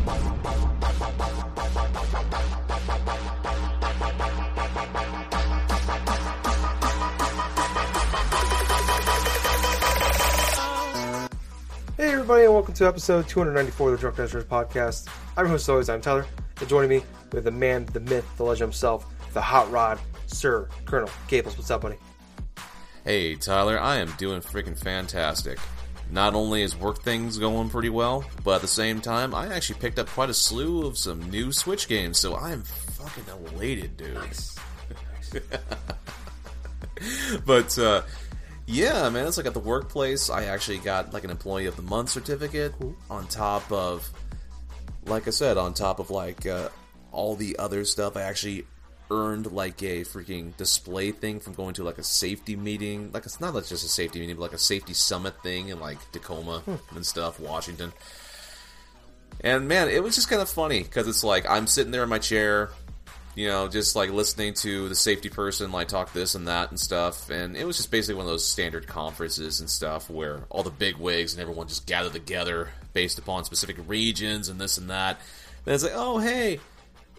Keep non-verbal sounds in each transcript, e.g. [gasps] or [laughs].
Hey everybody, and welcome to episode 294 of the Drunk Nurses Podcast. I'm your host, always, I'm Tyler, and joining me with the man, the myth, the legend himself, the hot rod, Sir Colonel Gables. What's up, buddy? Hey, Tyler, I am doing freaking fantastic. Not only is work things going pretty well, but at the same time, I actually picked up quite a slew of some new Switch games, so I am fucking elated, dude. Nice. [laughs] but uh, yeah, man, it's like at the workplace, I actually got like an Employee of the Month certificate on top of, like I said, on top of like uh, all the other stuff. I actually earned like a freaking display thing from going to like a safety meeting. Like it's not like just a safety meeting, but like a safety summit thing in like Tacoma hmm. and stuff, Washington. And man, it was just kind of funny because it's like I'm sitting there in my chair, you know, just like listening to the safety person like talk this and that and stuff. And it was just basically one of those standard conferences and stuff where all the big wigs and everyone just gather together based upon specific regions and this and that. And it's like, oh hey,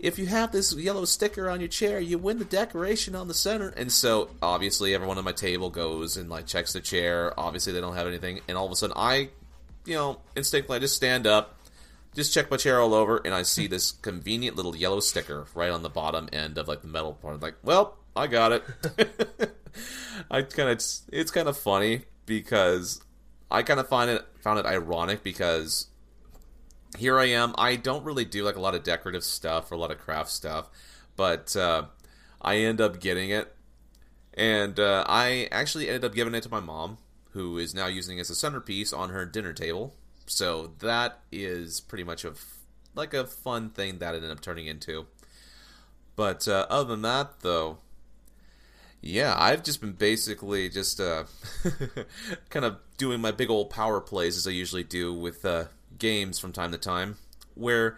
if you have this yellow sticker on your chair, you win the decoration on the center. And so obviously everyone on my table goes and like checks the chair. Obviously they don't have anything, and all of a sudden I, you know, instinctively I just stand up just check my chair all over, and I see this convenient little yellow sticker right on the bottom end of like the metal part. I'm like, well, I got it. [laughs] I kind of it's kind of funny because I kind of find it found it ironic because here I am. I don't really do like a lot of decorative stuff or a lot of craft stuff, but uh, I end up getting it, and uh, I actually ended up giving it to my mom, who is now using it as a centerpiece on her dinner table so that is pretty much a like a fun thing that ended up turning into. But uh, other than that, though, yeah, I've just been basically just uh, [laughs] kind of doing my big old power plays as I usually do with uh, games from time to time, where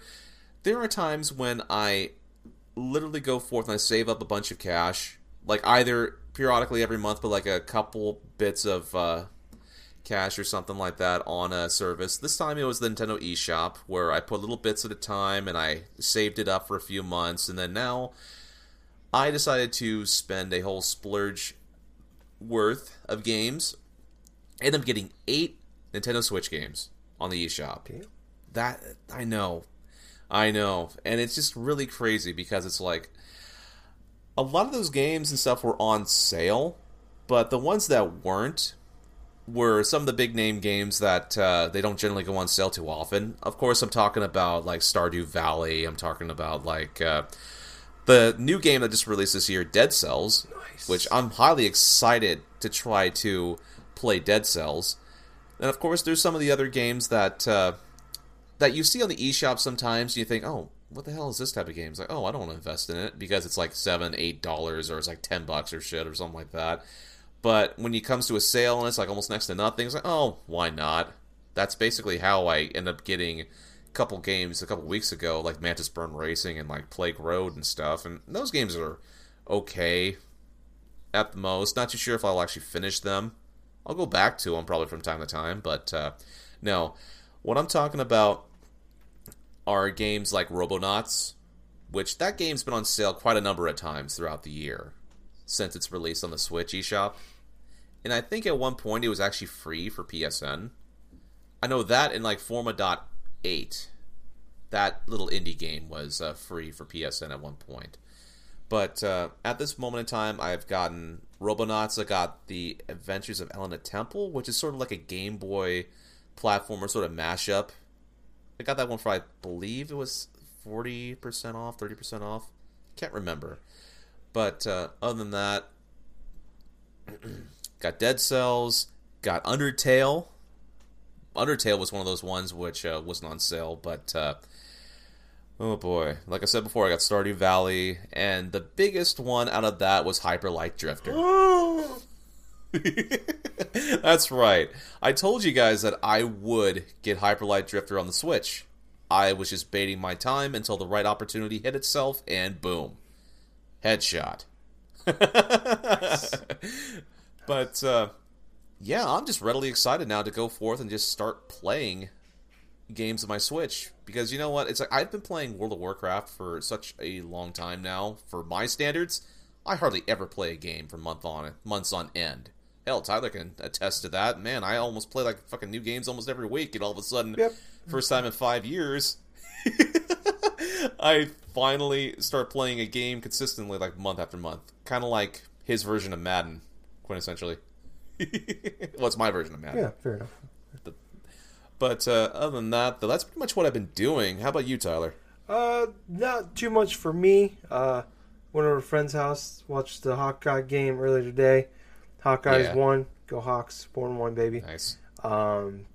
there are times when I literally go forth and I save up a bunch of cash, like either periodically every month, but like a couple bits of uh, cash or something like that on a service. This time it was the Nintendo eShop where I put little bits at a time and I saved it up for a few months and then now I decided to spend a whole splurge worth of games. Ended up getting eight Nintendo Switch games on the eShop. Okay. That I know. I know. And it's just really crazy because it's like a lot of those games and stuff were on sale, but the ones that weren't were some of the big name games that uh, they don't generally go on sale too often. Of course, I'm talking about like Stardew Valley. I'm talking about like uh, the new game that just released this year, Dead Cells, Nice. which I'm highly excited to try to play Dead Cells. And of course, there's some of the other games that uh, that you see on the eShop sometimes. You think, oh, what the hell is this type of game? It's like, oh, I don't want to invest in it because it's like seven, eight dollars, or it's like ten bucks or shit or something like that. But when it comes to a sale and it's like almost next to nothing, it's like, oh, why not? That's basically how I end up getting a couple games a couple weeks ago, like Mantis Burn Racing and like Plague Road and stuff. And those games are okay at the most. Not too sure if I'll actually finish them. I'll go back to them probably from time to time, but uh, no. What I'm talking about are games like Robonauts, which that game's been on sale quite a number of times throughout the year since it's released on the Switch eShop. And I think at one point it was actually free for PSN. I know that in like Forma.8, that little indie game was uh, free for PSN at one point. But uh, at this moment in time, I've gotten Robonauts. I got the Adventures of Elena Temple, which is sort of like a Game Boy platformer sort of mashup. I got that one for I believe it was forty percent off, thirty percent off. Can't remember. But uh, other than that, [clears throat] got Dead Cells, got Undertale. Undertale was one of those ones which uh, wasn't on sale, but uh, oh boy, like I said before, I got Stardew Valley, and the biggest one out of that was Hyper Light Drifter. [gasps] [laughs] That's right. I told you guys that I would get Hyper Light Drifter on the Switch. I was just baiting my time until the right opportunity hit itself, and boom, headshot. [laughs] but uh, yeah, I'm just readily excited now to go forth and just start playing games on my Switch because you know what? It's like I've been playing World of Warcraft for such a long time now. For my standards, I hardly ever play a game for month on months on end. Hell, Tyler can attest to that. Man, I almost play like fucking new games almost every week, and all of a sudden, Yep. first time in five years, [laughs] I finally start playing a game consistently, like month after month. Kind of like his version of Madden, quintessentially. [laughs] well, it's my version of Madden. Yeah, fair enough. But uh, other than that, though, that's pretty much what I've been doing. How about you, Tyler? Uh, not too much for me. Uh, went over to a friend's house, watched the Hawkeye game earlier today. Hawkeyes Yeah. won. Go Hawks. Born one, baby. Nice. Um,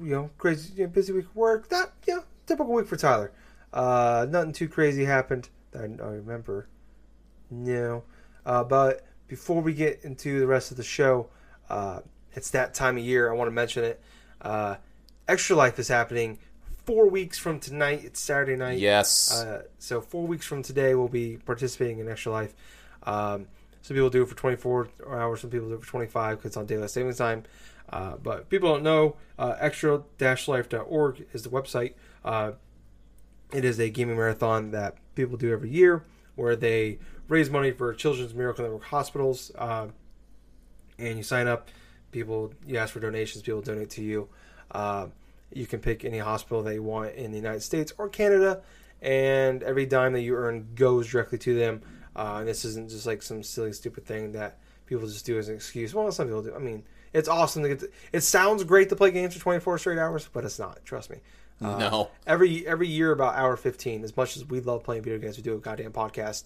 you know, crazy, you know, busy week of work. That, you know, typical week for Tyler. Uh, nothing too crazy happened that I, I remember. No. Uh, but before we get into the rest of the show, uh, it's that time of year. I want to mention it. Uh, Extra Life is happening four weeks from tonight. It's Saturday night. Yes. Uh, so four weeks from today, we'll be participating in Extra Life. Um, some people do it for 24 hours. Some people do it for 25 because it's on daylight savings time. Uh, but people don't know. Uh, Extra-life.org is the website. Uh, it is a gaming marathon that people do every year where they raise money for Children's Miracle Network hospitals. Uh, and you sign up. People, you ask for donations. People donate to you. Uh, you can pick any hospital that you want in the United States or Canada, and every dime that you earn goes directly to them. Uh, and this isn't just like some silly, stupid thing that people just do as an excuse. Well, some people do. I mean, it's awesome to get. To, it sounds great to play games for 24 straight hours, but it's not. Trust me. Uh, no. Every every year about hour 15. As much as we love playing video games, we do a goddamn podcast.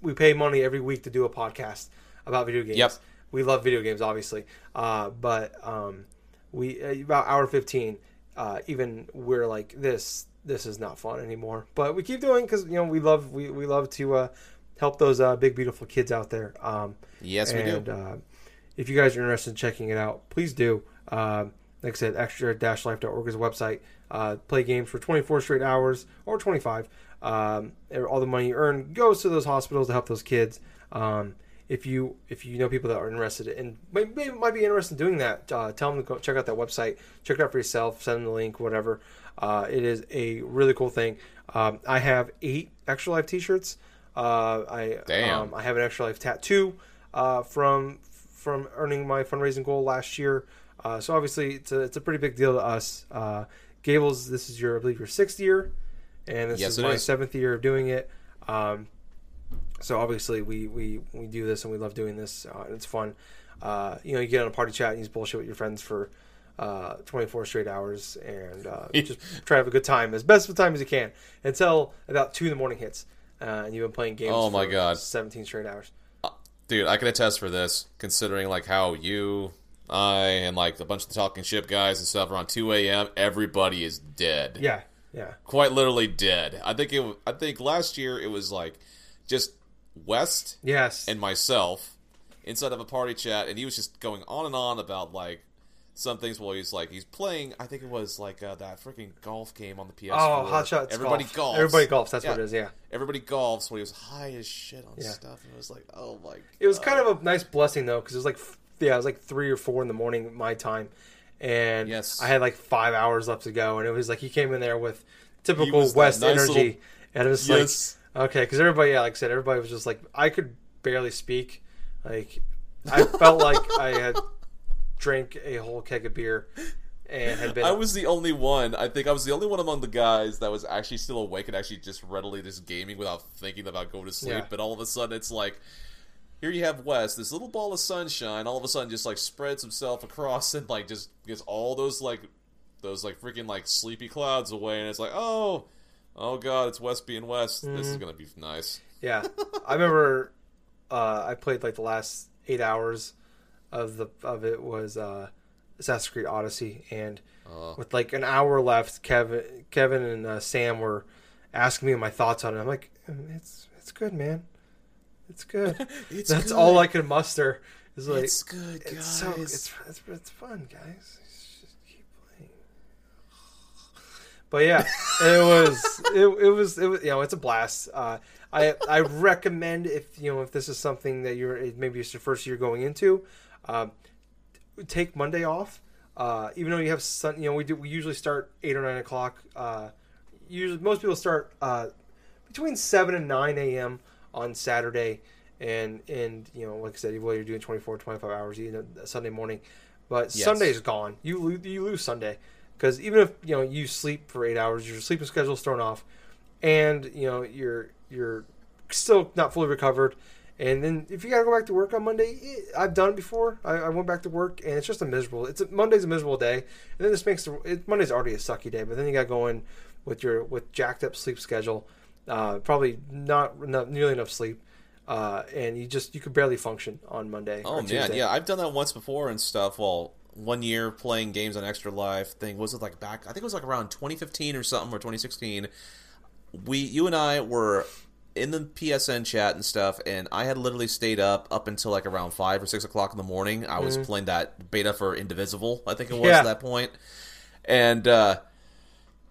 We pay money every week to do a podcast about video games. Yep. We love video games, obviously, uh, but um, we uh, about hour 15. Uh, even we're like this. This is not fun anymore, but we keep doing because you know we love we, we love to uh, help those uh, big beautiful kids out there. Um, Yes, we and, do. Uh, if you guys are interested in checking it out, please do. Like I said, extra-life.org is a website. Uh, play games for 24 straight hours or 25. Um, all the money you earn goes to those hospitals to help those kids. Um, if you if you know people that are interested in might, might might be interested in doing that, uh, tell them to go check out that website. Check it out for yourself. Send them the link, whatever. Uh, it is a really cool thing. Um, I have eight Extra Life T-shirts. Uh, I Damn. Um, I have an Extra Life tattoo uh, from from earning my fundraising goal last year. Uh, so obviously it's a it's a pretty big deal to us. Uh, Gables, this is your I believe your sixth year, and this Yes, is my is. seventh year of doing it. Um, so obviously we, we we do this and we love doing this. Uh, and it's fun. Uh, you know, you get on a party chat and you just bullshit with your friends for uh, 24 straight hours and uh, [laughs] just try to have a good time as best of time as you can until about two in the morning hits. Uh, and you've been playing games. Oh my for God. 17 straight hours. Dude, I can attest for this, considering like how you, I, and like a bunch of the talking ship guys and stuff around 2 a.m. Everybody is dead. Yeah, yeah. quite literally dead. I think it. I think last year it was like just West Yes. and myself inside of a party chat, and he was just going on and on about like some things. While he's like he's playing. I think it was like uh, that freaking golf game on the PS4. oh, Hot Shots. Everybody golf. golfs. Everybody golfs. That's what it is. Yeah. Everybody golfs. When he was high as shit on Yeah. stuff, and it was like, oh my. It was kind of a nice blessing though, because it was like yeah, it was like three or four in the morning my time, and Yes. I had like five hours left to go, and it was like he came in there with typical West nice energy, little- and it was Yes. like okay, because everybody, yeah, like I said, everybody was just like I could barely speak, like I felt like I had drank a whole keg of beer and had been I was the only one. I think I was the only one among the guys that was actually still awake and actually just readily just gaming without thinking about going to sleep. Yeah. But all of a sudden, it's like here you have West, this little ball of sunshine. All of a sudden, just like spreads himself across and like just gets all those like those like freaking like sleepy clouds away, and it's like oh. Oh god, it's West being West. This Mm-hmm. is gonna be nice. Yeah, [laughs] I remember uh, I played like the last eight hours of the of it was uh, Assassin's Creed Odyssey, and Uh, with like an hour left, Kevin Kevin and uh, Sam were asking me my thoughts on it. I'm like, "Mm, it's it's good, man. It's good. [laughs] it's That's good. all I could muster. Is like it's good, guys. it's so it's, it's it's fun, guys. Just keep playing. But yeah, it was it, it was it was you know it's a blast. Uh, I I recommend if you know if this is something that you're maybe it's your first year going into, um, take Monday off. Uh, even though you have sun, you know we do we usually start eight or nine o'clock. Uh, usually most people start uh, between seven and nine a.m. on Saturday, and and you know like I said, well you're doing 24, 25 hours you know Sunday morning, but Yes. Sunday's gone. You you lose Sunday because even if you know you sleep for eight hours, your sleeping schedule's thrown off, and you know you're you're still not fully recovered. And then if you gotta go back to work on Monday, I've done it before. I, I went back to work and it's just a miserable. It's a, Monday's a miserable day, and then this makes the it, Monday's already a sucky day. But then you got going with your with jacked up sleep schedule, uh, probably not, not nearly enough sleep, uh, and you just you could barely function on Monday. Oh man, Tuesday. yeah, I've done that once before and stuff. Well, one year playing games on Extra Life thing was it like back? I think it was like around 2015 or something or 2016. We, you and I were in the PSN chat and stuff, and I had literally stayed up up until like around five or six o'clock in the morning. I was playing that beta for Indivisible, I think it was Yeah. at that point, and uh,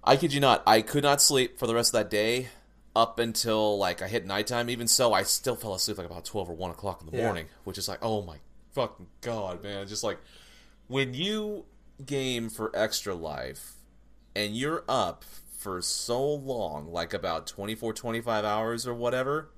I kid you not, I could not sleep for the rest of that day. Up until like I hit nighttime, even so, I still fell asleep like about twelve or one o'clock in the Yeah. morning, which is like, oh my fucking god, man! Just like when you game for extra life and you're up for so long, like about 24, 25 hours or whatever,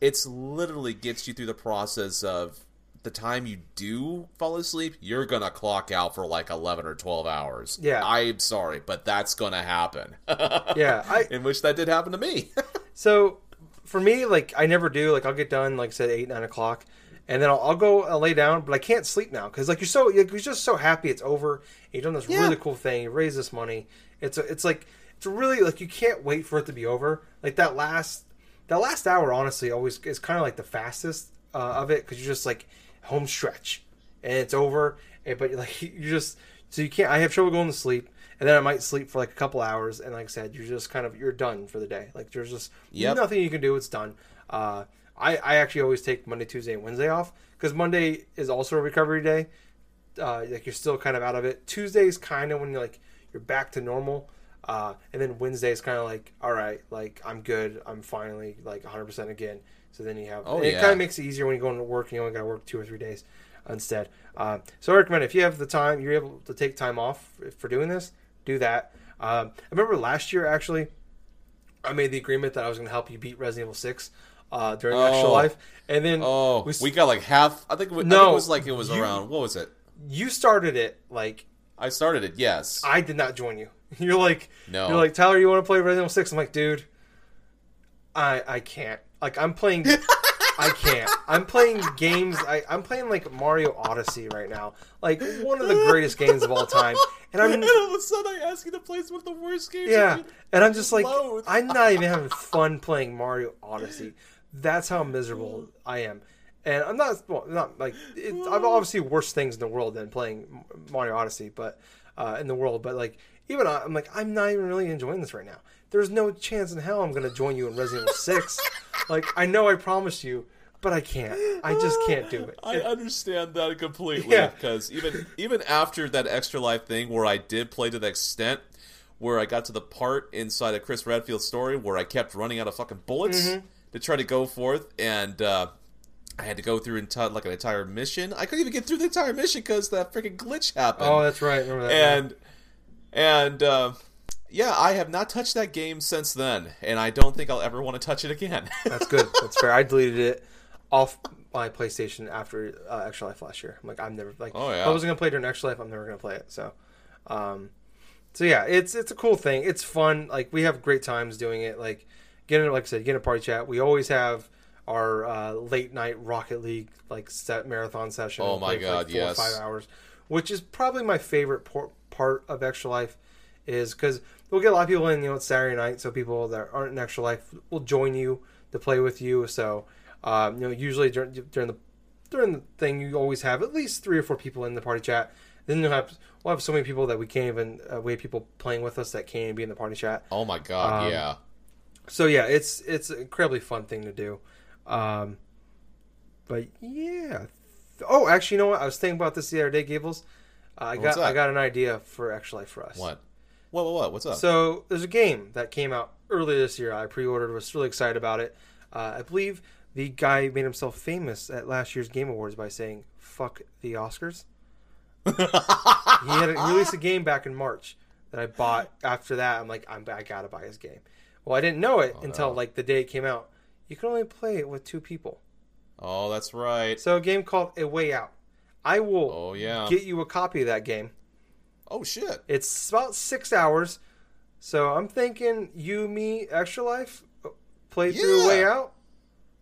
it's literally gets you through the process of the time you do fall asleep, you're gonna clock out for like 11 or 12 hours. Yeah. I'm sorry, but that's gonna happen. [laughs] Yeah, I In which that did happen to me. [laughs] So for me, like I never do. Like I'll get done, like I said, eight nine o'clock, and then I'll, I'll go I'll lay down. But I can't sleep now because like you're so you're just so happy it's over. And you've done this Yeah. really cool thing. You raise this money. It's a, it's like it's really like you can't wait for it to be over. Like that last that last hour, honestly, always is kind of like the fastest uh, of it because you're just like home stretch and it's over. And, but [laughs] like you just so you can't. I have trouble going to sleep. And then I might sleep for like a couple hours, and like I said, you're just kind of you're done for the day. Like there's just Yep. nothing you can do. It's done. Uh, I I actually always take Monday, Tuesday, and Wednesday off because Monday is also a recovery day. Uh, like you're still kind of out of it. Tuesday is kind of when you're like you're back to normal, uh, and then Wednesday is kind of like all right, like I'm good. I'm finally like 100 percent again. So then you have Oh, and it kind of makes it easier when you go into work and you only got to work two or three days instead. Uh, so I recommend if you have the time, you're able to take time off for doing this, do that. Um, I remember last year actually, I made the agreement that I was going to help you beat Resident Evil Six uh, during Extra Oh. Life, and then oh, we, we got like half. I think, it was, I think No, it was like it was you- around. What was it? you started it like I started it. Yes. I did not join you. [laughs] You're like, No. you're like Tyler. You want to play Resident Evil Six? I'm like, dude, I I can't. Like I'm playing. I can't. I'm playing games. I, I'm playing like Mario Odyssey right now, like one of the greatest games of all time. And I'm [laughs] and all of a sudden, I ask you to play one of the worst games. yeah, and I'm just like, loathe. I'm not even having fun playing Mario Odyssey. That's how miserable I am. And I'm not, well, not like, it, I've obviously worse things in the world than playing Mario Odyssey, but uh, in the world, but like, even I, I'm like, I'm not even really enjoying this right now. There's no chance in hell I'm going to join you in Resident Evil 6. [laughs] like, I know I promised you, but I can't. I just can't do it. I It- understand that completely Yeah. because even even after that extra life thing where I did play to the extent where I got to the part inside of Chris Redfield's story where I kept running out of fucking bullets Mm-hmm. To try to go forth and uh, I had to go through enti- like an entire mission. I couldn't even get through the entire mission because that freaking glitch happened. oh, that's right. Remember that. and and uh, yeah, I have not touched that game since then, and I don't think I'll ever want to touch it again. [laughs] That's good. That's fair. I deleted it off my PlayStation after uh, Extra Life last year. I'm like, I'm never like, Oh, yeah. if I wasn't gonna play during Extra Life. I'm never gonna play it. So, um, so yeah, it's it's a cool thing. It's fun. Like we have great times doing it. Like getting like I said, getting a party chat. We always have our uh, late night Rocket League like set marathon session. Oh my for, like, God, four or yes. five hours, which is probably my favorite por- part of Extra Life. Is because we'll get a lot of people in. You know, it's Saturday night, so people that aren't in Extra Life will join you to play with you. So, um, you know, usually during, during the during the thing, you always have at least three or four people in the party chat. Then you'll have we'll have so many people that we can't even uh, we have people playing with us that can't be in the party chat. oh my god, Um, yeah. So yeah, it's it's an incredibly fun thing to do. Um, but yeah. Oh, actually, you know what? I was thinking about this the other day, Gables. Uh, I What's got I got an idea for Extra Life for us. What? What? What? what? What's up? So there's a game that came out earlier this year. I pre-ordered. Was really excited about it. Uh, I believe the guy made himself famous at last year's Game Awards by saying "fuck the Oscars." [laughs] he had a, released a game back in March that I bought. After that, I'm like, I'm I gotta buy his game. Well, I didn't know it oh, until no. like the day it came out. You can only play it with two people. Oh, that's right. So a game called A Way Out. I will Oh yeah. get you a copy of that game. oh shit. It's about six hours. So I'm thinking you, me, Extra Life, uh, play through Yeah. Way Out.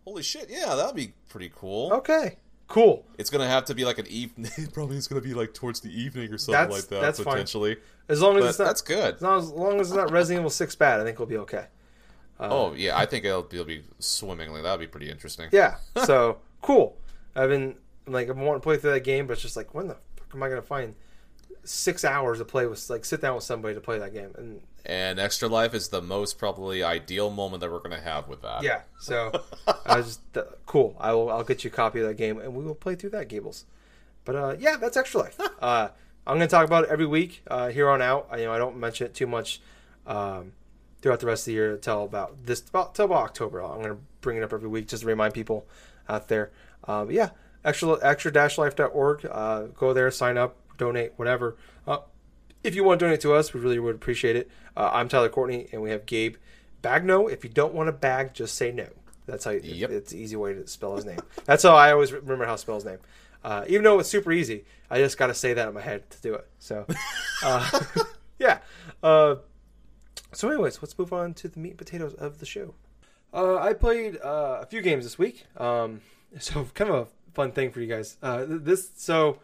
Holy shit. Yeah, that'd be pretty cool. Okay, cool. It's gonna have to be like an evening. [laughs] Probably it's gonna be like towards the evening or something That's- like that that's fine. potentially. As long as But it's not, that's good. as long as, as long as it's not Resident Evil Six bad, I think we'll be okay. Uh, oh yeah, I think it'll be, it'll be swimmingly. That'd be pretty interesting. Yeah. [laughs] So cool. I've been like I've been wanting to play through that game, but it's just like when the fuck am I gonna find six hours to play with like sit down with somebody to play that game? And And Extra Life is the most probably ideal moment that we're gonna have with that. yeah, so [laughs] I was just uh, cool. I will I'll get you a copy of that game and we will play through that Gables. But uh, yeah, that's Extra Life. uh, I'm gonna talk about it every week uh, here on out. I, you know I don't mention it too much um, throughout the rest of the year until about this about till about October. I'm gonna bring it up every week just to remind people out there. Um, yeah, extra extra dash life.org. Uh, go there, sign up, donate, whatever. Uh, if you want to donate to us, we really would appreciate it. Uh, I'm Tyler Courtney, and we have Gabe Bagno. If you don't want to bag, just say no. That's how you, Yep. it's an easy way to spell his name. [laughs] That's how I always remember how to spell his name. Uh, even though it's super easy, I just got to say that in my head to do it. So, [laughs] uh, [laughs] yeah. Uh, so, anyways, let's move on to the meat and potatoes of the show. Uh, I played uh, a few games this week. Um, so, kind of a fun thing for you guys. Uh, this so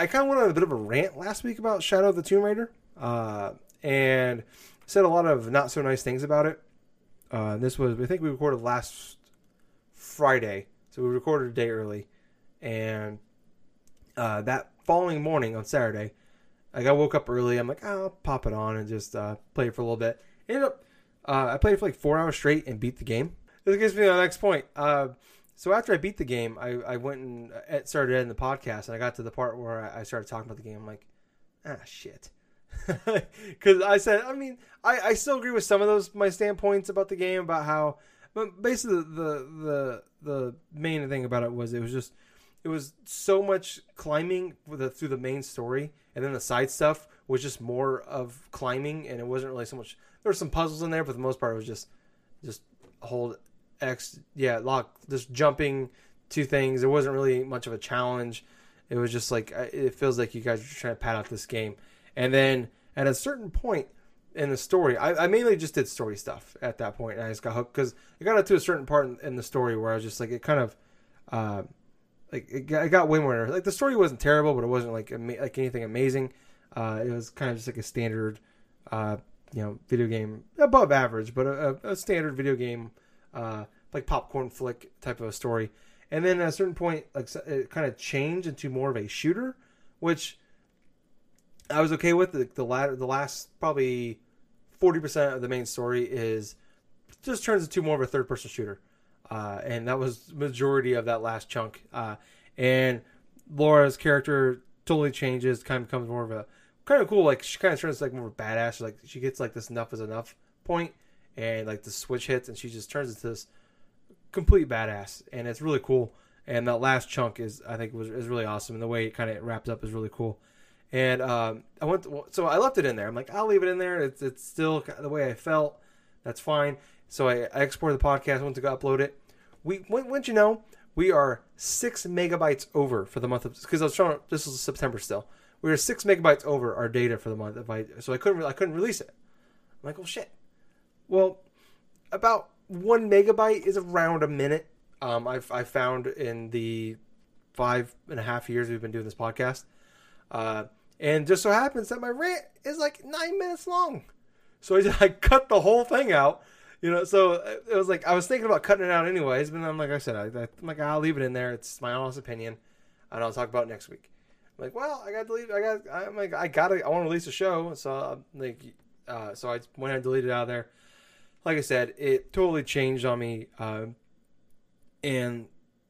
I kind of went on a bit of a rant last week about Shadow of the Tomb Raider, uh, and said a lot of not so nice things about it. Uh, this was I think we recorded last Friday, so we recorded a day early, and uh, that following morning on Saturday, like I woke up early. I'm like, oh, I'll pop it on and just uh, play it for a little bit. Ended up, uh, I played for like four hours straight and beat the game. This gets me to the next point. So after I beat the game, I, I went and uh, started editing the podcast, and I got to the part where I, started talking about the game. I'm like, ah, shit. [laughs] Because I said, I mean, I, I still agree with some of those my standpoints about the game about how, but basically the the the main thing about it was it was just it was so much climbing the, through the main story, and then the side stuff was just more of climbing, and it wasn't really so much. There were some puzzles in there, but for the most part, it was just just hold X, yeah, lock, just jumping to things. There wasn't really much of a challenge. It was just like it feels like you guys are trying to pad out this game, and then at a certain point in the story, I, I mainly just did story stuff at that point, and I just got hooked because it got up to a certain part in, in the story where I was just like, it kind of, uh, like it got, it got way more like the story wasn't terrible, but it wasn't like ama- like anything amazing. Uh, it was kind of just like a standard, uh, you know, video game above average, but a, a standard video game, uh, like popcorn flick type of a story. And then at a certain point, like it kind of changed into more of a shooter, which I was okay with. The, the latter, the last probably forty percent of the main story is just turns into more of a third person shooter, uh, and that was majority of that last chunk. Uh, and Laura's character totally changes, kind of becomes more of a kind of cool. Like she kind of turns like more badass. Like she gets like this enough is enough point, and like the switch hits, and she just turns into this complete badass, and it's really cool. And that last chunk is, I think, was is really awesome, and the way it kind of wraps up is really cool. And um, I went, to, so I left it in there. I'm like, I'll leave it in there. It's it's still the way I felt. That's fine. So I, I exported the podcast, went to go upload it. We went you know, we are six megabytes over for the month of because I was trying. This was September still. We were six megabytes over our data for the month. I so I couldn't I couldn't release it. I'm like, well, shit. Well, about one megabyte is around a minute. Um, I've I found in the five and a half years we've been doing this podcast, uh, and just so happens that my rant is like nine minutes long. So I just [laughs] I cut the whole thing out, you know. So it was like I was thinking about cutting it out anyways, but I'm like I said, I, I'm like I'll leave it in there. It's my honest opinion, and I'll talk about next week. I'm like, well, I got to leave. I got. I'm like, I gotta. I want to release a show, so I'm like, uh, so I went and deleted it out of there. Like I said, it totally changed on me, uh, and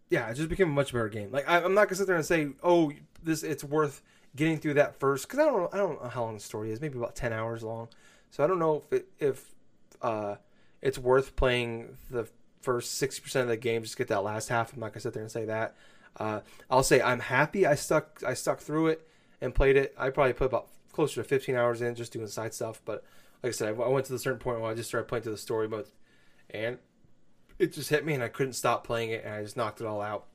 yeah, it just became a much better game. Like I, I'm not gonna sit there and say, oh, this it's worth getting through that first because I don't know. I don't know how long the story is. Maybe about ten hours long. So I don't know if it, if uh, it's worth playing the first sixty percent of the game just get that last half. I'm not gonna sit there and say that. Uh, I'll say I'm happy I stuck I stuck through it and played it. I probably put about closer to 15 hours in just doing side stuff. But like I said, I went to the certain point where I just started playing to the story mode, and it just hit me, and I couldn't stop playing it, and I just knocked it all out.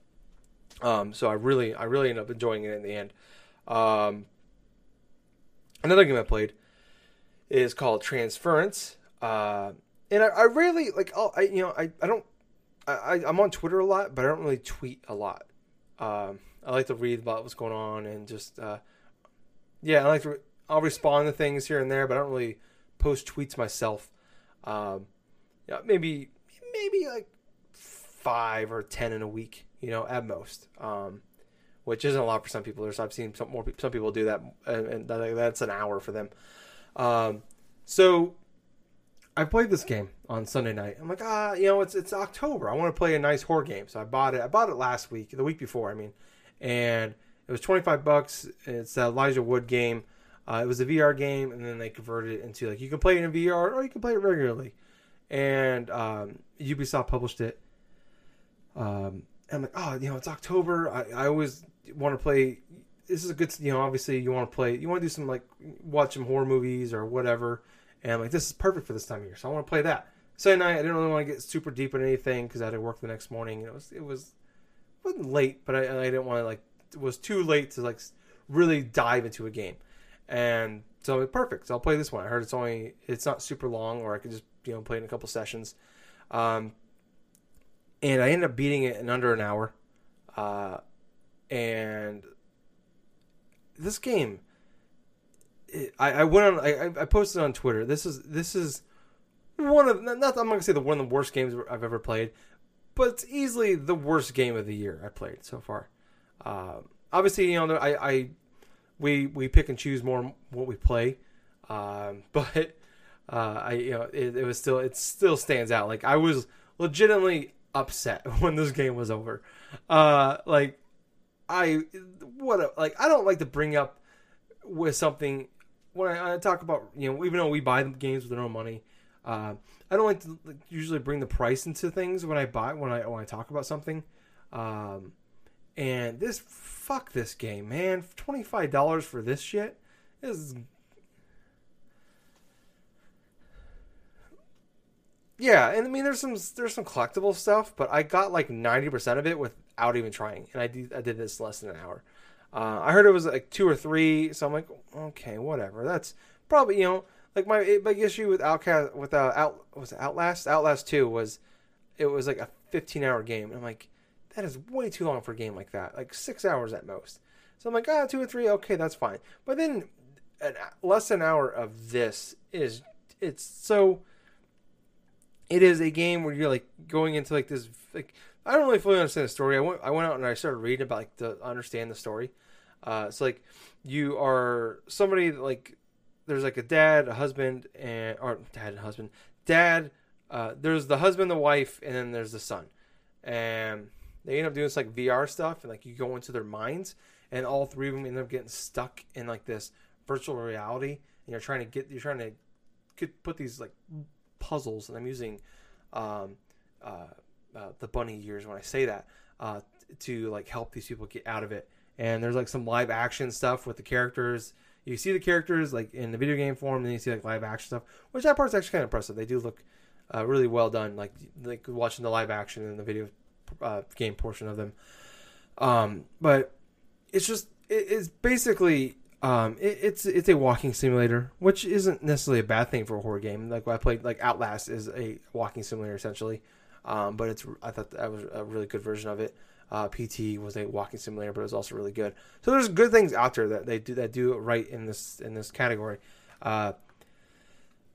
Um, so I really, I really ended up enjoying it in the end. Um, another game I played is called Transference, uh, and I, I really like. I'll, I you know I, I don't I, I'm on Twitter a lot, but I don't really tweet a lot. Um, I like to read about what's going on and just uh, yeah, I like to. I'll respond to things here and there, but I don't really post tweets myself. Um, yeah, maybe maybe like five or ten in a week, you know, at most. Um, which isn't a lot for some people. There's I've seen some more some people do that, and, and that's an hour for them. Um, so I played this game on Sunday night. I'm like, ah, you know, it's it's October. I want to play a nice horror game, so I bought it. I bought it last week, the week before, I mean, and it was 25 bucks. It's the Elijah Wood game. Uh, it was a VR game, and then they converted it into like you can play it in VR or you can play it regularly. And um, Ubisoft published it. Um, I'm like, oh, you know, it's October. I, I always want to play. This is a good, you know, obviously you want to play. You want to do some like watch some horror movies or whatever. And I'm like, this is perfect for this time of year, so I want to play that. Sunday night, I didn't really want to get super deep in anything because I had to work the next morning. And it was it was wasn't late, but I, I didn't want to like it was too late to like really dive into a game. And so like, perfect. So I'll play this one. I heard it's only it's not super long, or I could just you know play it in a couple sessions. Um, and I ended up beating it in under an hour. Uh, and this game, it, I, I went on. I, I posted on Twitter. This is this is one of not. I'm not gonna say the one of the worst games I've ever played, but it's easily the worst game of the year I played so far. Uh, obviously, you know, I, I we we pick and choose more what we play, um, [laughs] but uh, I you know it, it was still it still stands out. Like I was legitimately upset [laughs] when this game was over. Uh, like I what a, like I don't like to bring up with something when I, I, talk about you know even though we buy games with our own money. Uh, I don't like to usually bring the price into things when I buy when I when I talk about something. Um, and this fuck this game, man. Twenty five dollars for this shit this is. Yeah, and I mean, there's some there's some collectible stuff, but I got like ninety percent of it without even trying, and I did I did this less than an hour. Uh, I heard it was like two or three, so I'm like, okay, whatever. That's probably you know like my big issue with Outcast with uh, Out was Outlast Outlast Two was it was like a 15 hour game. And I'm like, that is way too long for a game like that. Like six hours at most. So I'm like, ah, two or three, okay, that's fine. But then an, less than an hour of this is it's so. It is a game where you're like going into like this like I don't really fully understand the story. I went I went out and I started reading about like to understand the story. Uh, it's like you are somebody like there's like a dad, a husband, and or dad and husband, dad. Uh, there's the husband, the wife, and then there's the son, and they end up doing this like VR stuff, and like you go into their minds, and all three of them end up getting stuck in like this virtual reality, and you're trying to get, you're trying to put these like puzzles, and I'm using um, uh, uh, the bunny years when I say that uh, to like help these people get out of it. And there's like some live action stuff with the characters you see the characters like in the video game form, and then you see like live action stuff, which that part's actually kind of impressive. They do look uh, really well done, like like watching the live action and the video uh, game portion of them. Um, but it's just it, it's basically um, it, it's it's a walking simulator, which isn't necessarily a bad thing for a horror game. Like I played, like Outlast is a walking simulator essentially, um, but it's I thought that was a really good version of it. Uh, PT was a walking simulator, but it was also really good. So there's good things out there that they do that do it right in this in this category. Uh,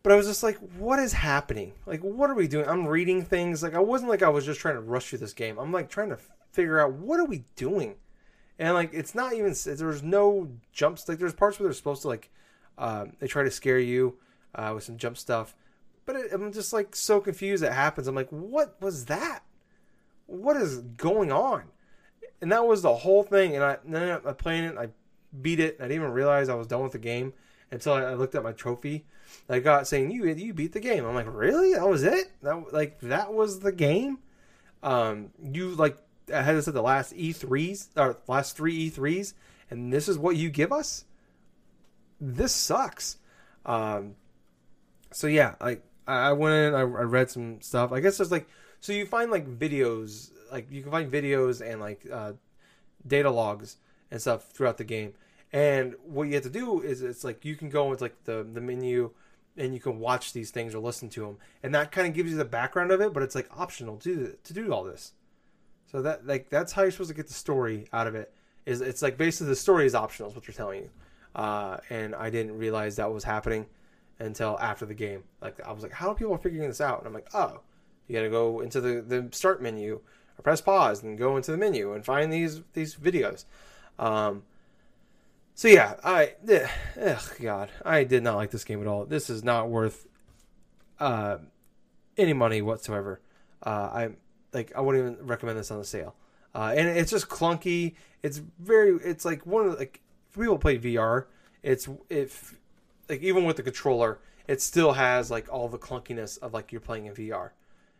but I was just like, what is happening? Like, what are we doing? I'm reading things. Like, I wasn't like I was just trying to rush through this game. I'm like trying to figure out what are we doing, and like it's not even there's no jumps. Like there's parts where they're supposed to like um, they try to scare you uh, with some jump stuff, but it, I'm just like so confused. That happens. I'm like, what was that? what is going on? And that was the whole thing. And I then I playing it, I beat it. I didn't even realize I was done with the game until I, looked at my trophy. I got saying you you beat the game. I'm like, really? That was it? That like that was the game? Um, you like I had this the last E3s or last three E3s, and this is what you give us. This sucks. Um, so yeah, like I went in, I, I read some stuff. I guess there's like so you find like videos, like you can find videos and like uh, data logs and stuff throughout the game. And what you have to do is it's like you can go into like the the menu and you can watch these things or listen to them, and that kind of gives you the background of it. But it's like optional to to do all this. So that like that's how you're supposed to get the story out of it. Is it's like basically the story is optional is what they're telling you. Uh, and I didn't realize that was happening until after the game. Like I was like, how are people figuring this out? And I'm like, oh, you got to go into the, the start menu or press pause and go into the menu and find these these videos. Um, so yeah, I ugh, God, I did not like this game at all. This is not worth uh, any money whatsoever. Uh, I like I wouldn't even recommend this on the sale. Uh, and it's just clunky. It's very. It's like one of the, like people play VR. It's if like even with the controller, it still has like all the clunkiness of like you're playing in VR,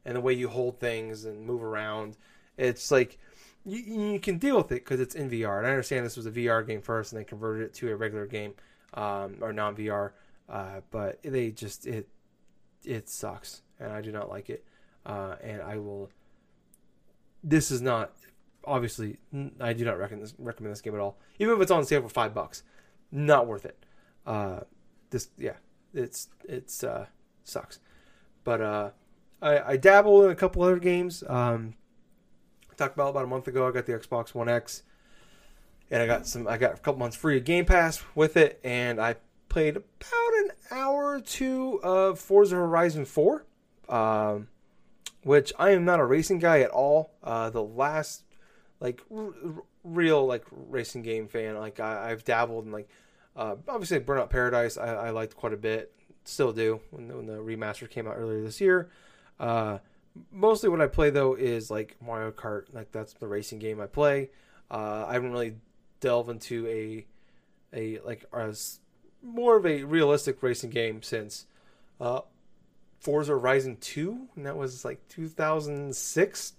and the way you hold things and move around. It's like you, you can deal with it because it's in VR. And I understand this was a VR game first, and they converted it to a regular game um, or non VR. Uh, but they just it it sucks, and I do not like it. Uh, and I will. This is not obviously. I do not recommend this, recommend this game at all, even if it's on sale for five bucks. Not worth it. Uh, this yeah, it's it's uh, sucks. But uh, I, I dabble in a couple other games. Um, talked about about a month ago. I got the Xbox One X, and I got some. I got a couple months free of Game Pass with it, and I played about an hour or two of Forza Horizon Four, um, which I am not a racing guy at all. Uh, the last like r- real like racing game fan, like I, I've dabbled in like uh, obviously Burnout Paradise I, I liked quite a bit, still do when the, when the remaster came out earlier this year. Uh, mostly what I play though is like Mario Kart, like that's the racing game I play. Uh, I haven't really delved into a a like a, more of a realistic racing game since uh, Forza Horizon 2, and that was like 2006.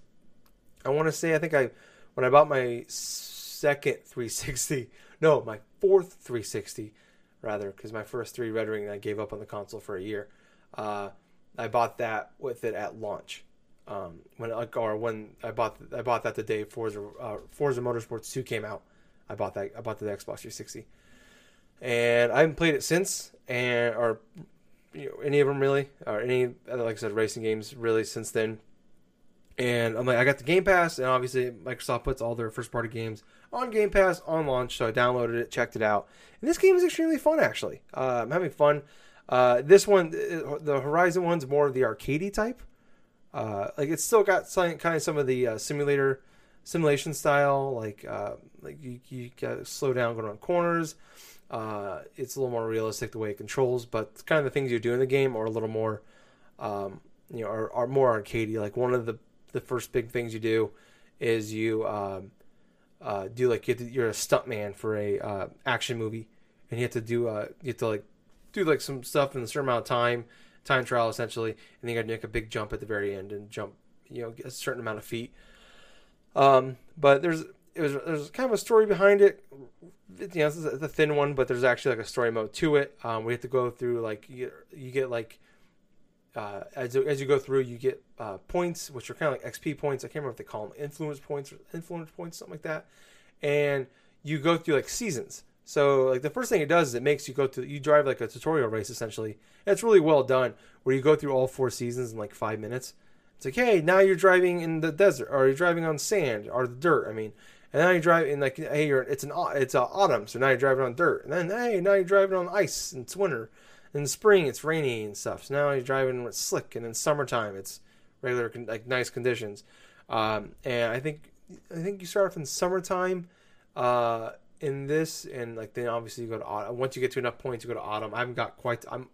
I want to say I think I when I bought my second 360, [laughs] no, my fourth 360 rather, because my first three Red Ring I gave up on the console for a year. Uh, I bought that with it at launch. Um, when or when I bought I bought that the day Forza uh, Forza Motorsports 2 came out. I bought that I bought the Xbox 360, and I haven't played it since, and or you know, any of them really, or any like I said racing games really since then. And I'm like, I got the Game Pass, and obviously Microsoft puts all their first party games on Game Pass on launch. So I downloaded it, checked it out, and this game is extremely fun. Actually, uh, I'm having fun. Uh, this one, the Horizon one's more of the arcadey type. Uh, like it's still got some, kind of some of the uh, simulator simulation style, like uh, like you you got to slow down going around corners. Uh, it's a little more realistic the way it controls, but kind of the things you do in the game are a little more, um, you know, are, are more arcadey. Like one of the the first big things you do is you um, uh, do like you are a stuntman for a uh, action movie, and you have to do uh, you have to like do like some stuff in a certain amount of time, time trial essentially, and then you got to make a big jump at the very end and jump you know a certain amount of feet. Um, but there's it was there's kind of a story behind it. You know, it's a thin one, but there's actually like a story mode to it. Um, we have to go through like you, you get like uh, as as you go through, you get uh, points, which are kind of like XP points. I can't remember if they call them influence points or influence points, something like that. And you go through like seasons. So like the first thing it does is it makes you go to you drive like a tutorial race essentially. And it's really well done where you go through all four seasons in like five minutes. It's like hey now you're driving in the desert or you're driving on sand or the dirt. I mean, and now you're driving like hey you're it's an it's a autumn so now you're driving on dirt and then hey now you're driving on ice and it's winter in the spring it's rainy and stuff. So now you're driving with slick, and in summertime it's regular like nice conditions. Um, and I think I think you start off in summertime uh, in this, and like then obviously you go to autumn. Once you get to enough points, you go to autumn. I haven't got quite. I'm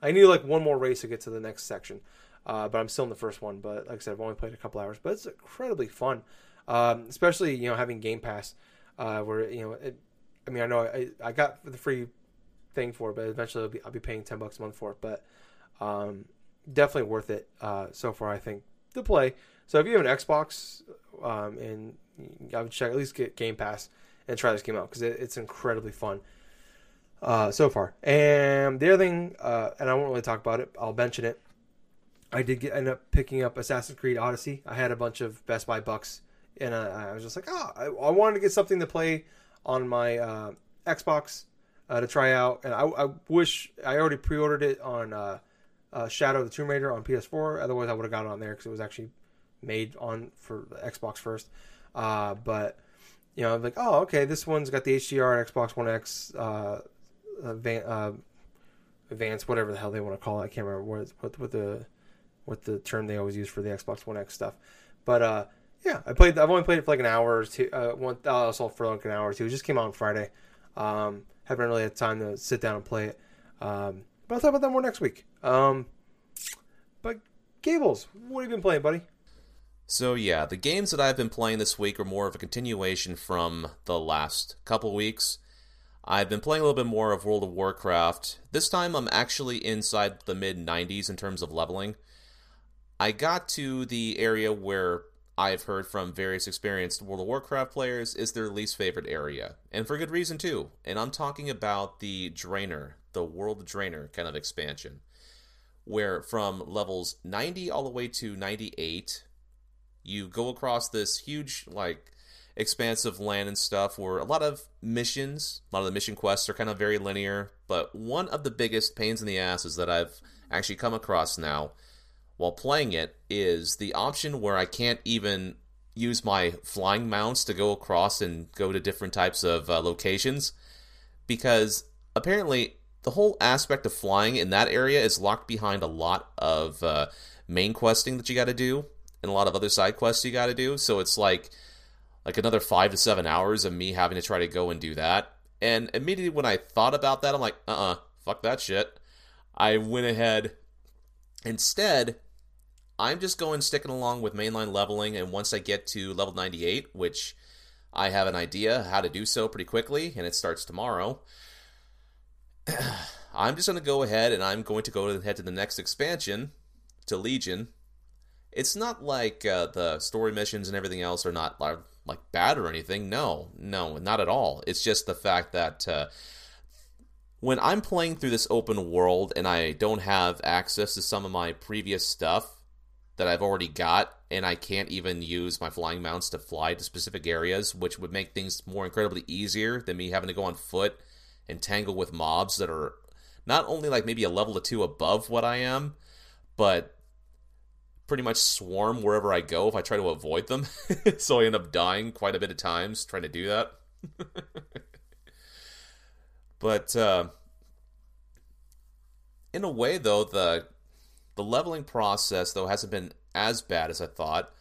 I need like one more race to get to the next section, uh, but I'm still in the first one. But like I said, I've only played a couple hours, but it's incredibly fun, um, especially you know having Game Pass, uh, where you know it, I mean I know I, I got the free thing for it, but eventually I'll be, I'll be paying ten bucks a month for it. But um, definitely worth it uh, so far. I think to play. So if you have an Xbox um, and I would check at least get Game Pass and try this game out because it, it's incredibly fun uh, so far. And the other thing, uh, and I won't really talk about it. I'll mention it. I did get, end up picking up Assassin's Creed Odyssey. I had a bunch of Best Buy bucks, and uh, I was just like, oh, I, I, wanted to get something to play on my uh, Xbox uh, to try out, and I, I, wish I already pre-ordered it on uh, uh, Shadow of the Tomb Raider on PS4. Otherwise, I would have got it on there because it was actually made on for the Xbox first. But you know, I'm like, oh, okay, this one's got the HDR Xbox One X, uh, uh, advanced, whatever the hell they want to call it. I can't remember what what, what the what the term they always use for the Xbox One X stuff. But uh, yeah, I played. I've only played it for like an hour or two. Uh, one also for like an hour or two. It just came out on Friday. Um, haven't really had time to sit down and play it. Um, but I'll talk about that more next week. Um, but Gables, what have you been playing, buddy? So yeah, the games that I've been playing this week are more of a continuation from the last couple weeks. I've been playing a little bit more of World of Warcraft. This time I'm actually inside the mid 90s in terms of leveling. I got to the area where I've heard from various experienced World of Warcraft players is their least favorite area, and for good reason too. And I'm talking about the Draenor, the World Draenor kind of expansion, where from levels 90 all the way to 98, you go across this huge like expansive land and stuff where a lot of missions, a lot of the mission quests are kind of very linear, but one of the biggest pains in the ass is that I've actually come across now while playing it is the option where I can't even use my flying mounts to go across and go to different types of uh, locations because apparently the whole aspect of flying in that area is locked behind a lot of uh, main questing that you got to do and a lot of other side quests you got to do. So it's like like another five to seven hours of me having to try to go and do that. And immediately when I thought about that, I'm like, uh uh-uh, uh, fuck that shit. I went ahead. Instead, I'm just going sticking along with mainline leveling. And once I get to level 98, which I have an idea how to do so pretty quickly, and it starts tomorrow. [clears throat] I'm just going to go ahead and I'm going to go ahead to the next expansion, to Legion. It's not like uh, the story missions and everything else are not like bad or anything. No, no, not at all. It's just the fact that uh, when I'm playing through this open world and I don't have access to some of my previous stuff that I've already got, and I can't even use my flying mounts to fly to specific areas, which would make things more incredibly easier than me having to go on foot and tangle with mobs that are not only like maybe a level or two above what I am, but pretty much swarm wherever I go if I try to avoid them. [laughs] so I end up dying quite a bit of times trying to do that. [laughs] but uh, in a way, though, the the leveling process though hasn't been as bad as I thought.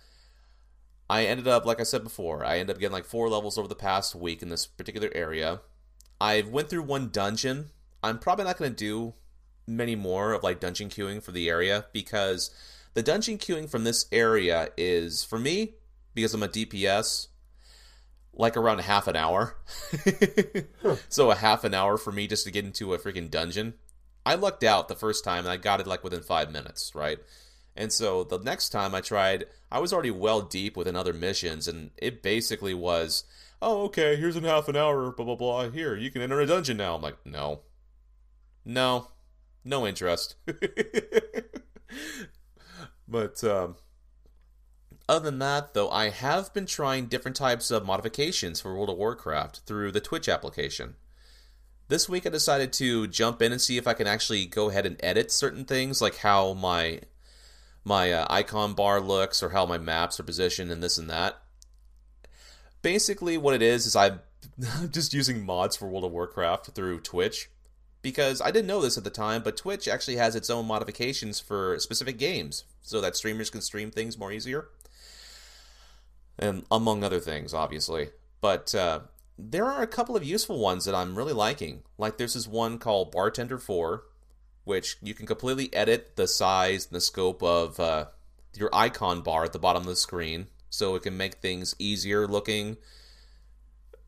I ended up, like I said before, I ended up getting like four levels over the past week in this particular area. I went through one dungeon. I'm probably not going to do many more of like dungeon queuing for the area because the dungeon queuing from this area is, for me, because I'm a DPS, like around a half an hour. huh. [laughs] So a half an hour for me just to get into a freaking dungeon. I lucked out the first time and I got it like within five minutes, right? And so the next time I tried, I was already well deep within other missions, and it basically was, oh, okay, here's a half an hour, blah, blah, blah. Here, you can enter a dungeon now. I'm like, no. No. No interest. [laughs] But um, other than that, though, I have been trying different types of modifications for World of Warcraft through the Twitch application. This week I decided to jump in and see if I can actually go ahead and edit certain things, like how my my uh, icon bar looks or how my maps are positioned and this and that. Basically, what it is is [laughs] I'm just using mods for World of Warcraft through Twitch because I didn't know this at the time, but Twitch actually has its own modifications for specific games so that streamers can stream things more easier. And among other things, obviously. But uh, there are a couple of useful ones that I'm really liking. Like there's this one called Bartender 4, which you can completely edit the size and the scope of uh, your icon bar at the bottom of the screen, so it can make things easier looking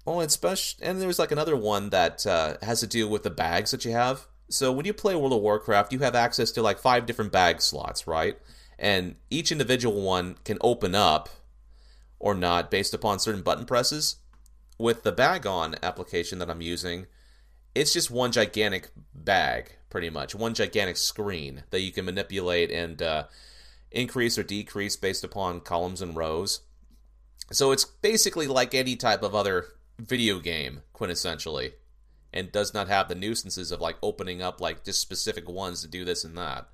Oh, and special, and there's like another one that uh, has to do with the bags that you have. So when you play World of Warcraft, you have access to like five different bag slots, right? And each individual one can open up or not based upon certain button presses. with the Bagnon application that I'm using, it's just one gigantic bag, pretty much one gigantic screen that you can manipulate and uh, increase or decrease based upon columns and rows. So it's basically like any type of other video game, quintessentially, and does not have the nuisances of like opening up like just specific ones to do this and that.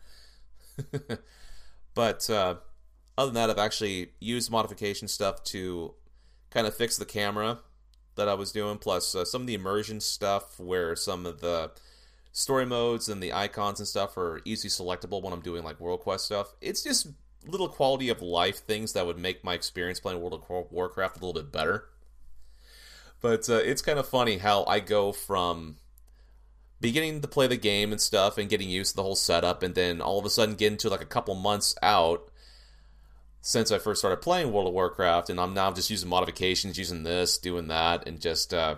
[laughs] but uh, other than that, I've actually used modification stuff to kind of fix the camera that I was doing, plus uh, some of the immersion stuff where some of the story modes and the icons and stuff are easily selectable when I'm doing like World Quest stuff. It's just little quality of life things that would make my experience playing World of Warcraft a little bit better. But uh, it's kind of funny how I go from beginning to play the game and stuff and getting used to the whole setup, and then all of a sudden get into like a couple months out since I first started playing World of Warcraft, and I'm now just using modifications, using this, doing that, and just uh,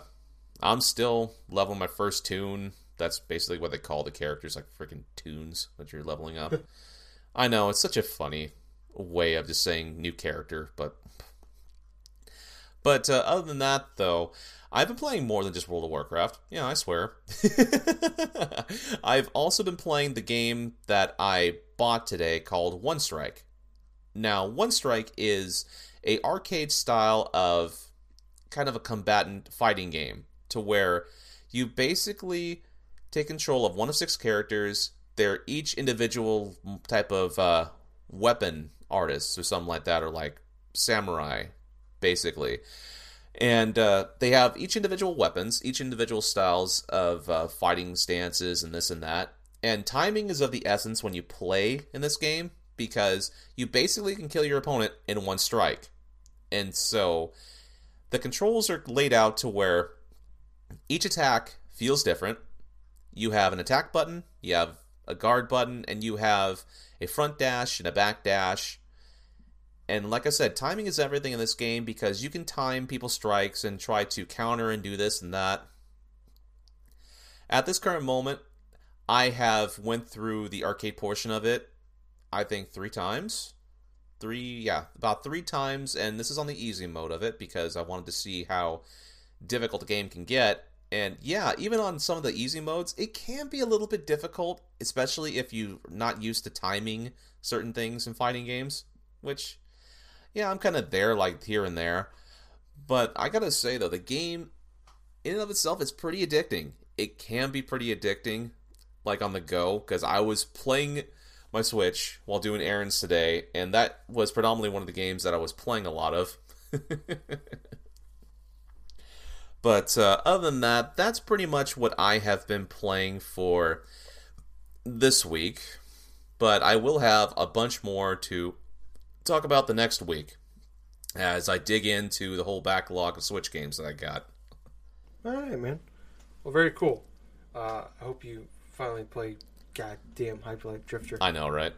I'm still leveling my first toon. That's basically what they call the characters, like freaking toons that you're leveling up. [laughs] I know it's such a funny way of just saying new character, but but uh, other than that, though, I've been playing more than just World of Warcraft. Yeah, I swear. [laughs] I've also been playing the game that I bought today called One Strike. Now, One Strike is a arcade style of kind of a combatant fighting game to where you basically take control of one of six characters. They're each individual type of uh, weapon artists or something like that, or like samurai, basically. And uh, they have each individual weapons, each individual styles of uh, fighting stances, and this and that. And timing is of the essence when you play in this game because you basically can kill your opponent in one strike. And so the controls are laid out to where each attack feels different. You have an attack button, you have a guard button, and you have a front dash and a back dash. And like I said, timing is everything in this game because you can time people's strikes and try to counter and do this and that. At this current moment, I have went through the arcade portion of it I think three times. Three, yeah, about three times, and this is on the easy mode of it because I wanted to see how difficult the game can get. And yeah, even on some of the easy modes, it can be a little bit difficult, especially if you're not used to timing certain things in fighting games. Which, yeah, I'm kind of there, like here and there. But I gotta say though, the game in and of itself is pretty addicting. It can be pretty addicting, like on the go, because I was playing my Switch while doing errands today, and that was predominantly one of the games that I was playing a lot of. [laughs] but uh, other than that, that's pretty much what I have been playing for this week. But I will have a bunch more to talk about the next week as I dig into the whole backlog of Switch games that I got. All right, man. Well, very cool. Uh, I hope you finally play goddamn Hyper Light Drifter. I know, right?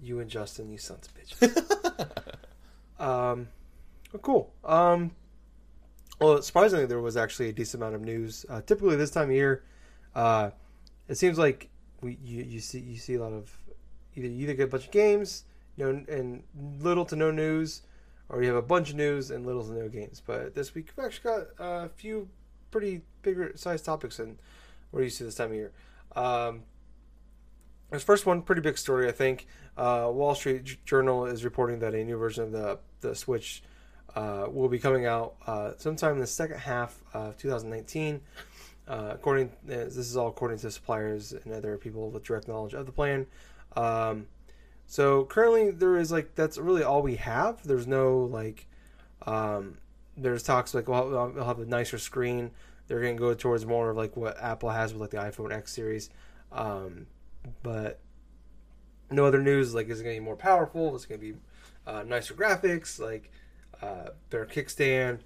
You and Justin, you sons of bitches. [laughs] um, well, cool. Um, well, surprisingly, there was actually a decent amount of news. Uh, typically, this time of year, uh, it seems like we you, you see you see a lot of either you either get a bunch of games, know, and little to no news, or you have a bunch of news and little to no games. But this week, we've actually got a few pretty bigger sized topics than we're used to this time of year. Um, this first one, pretty big story, I think. Uh, Wall Street Journal is reporting that a new version of the the Switch uh, will be coming out uh, sometime in the second half of 2019. Uh, according, uh, this is all according to suppliers and other people with direct knowledge of the plan. Um, so currently, there is like that's really all we have. There's no like, um, there's talks like well, they'll have a nicer screen. They're going to go towards more of like what Apple has with like the iPhone X series. Um, but no other news. Like, is it going to be more powerful? Is it going to be uh, nicer graphics? Like, uh, better kickstand?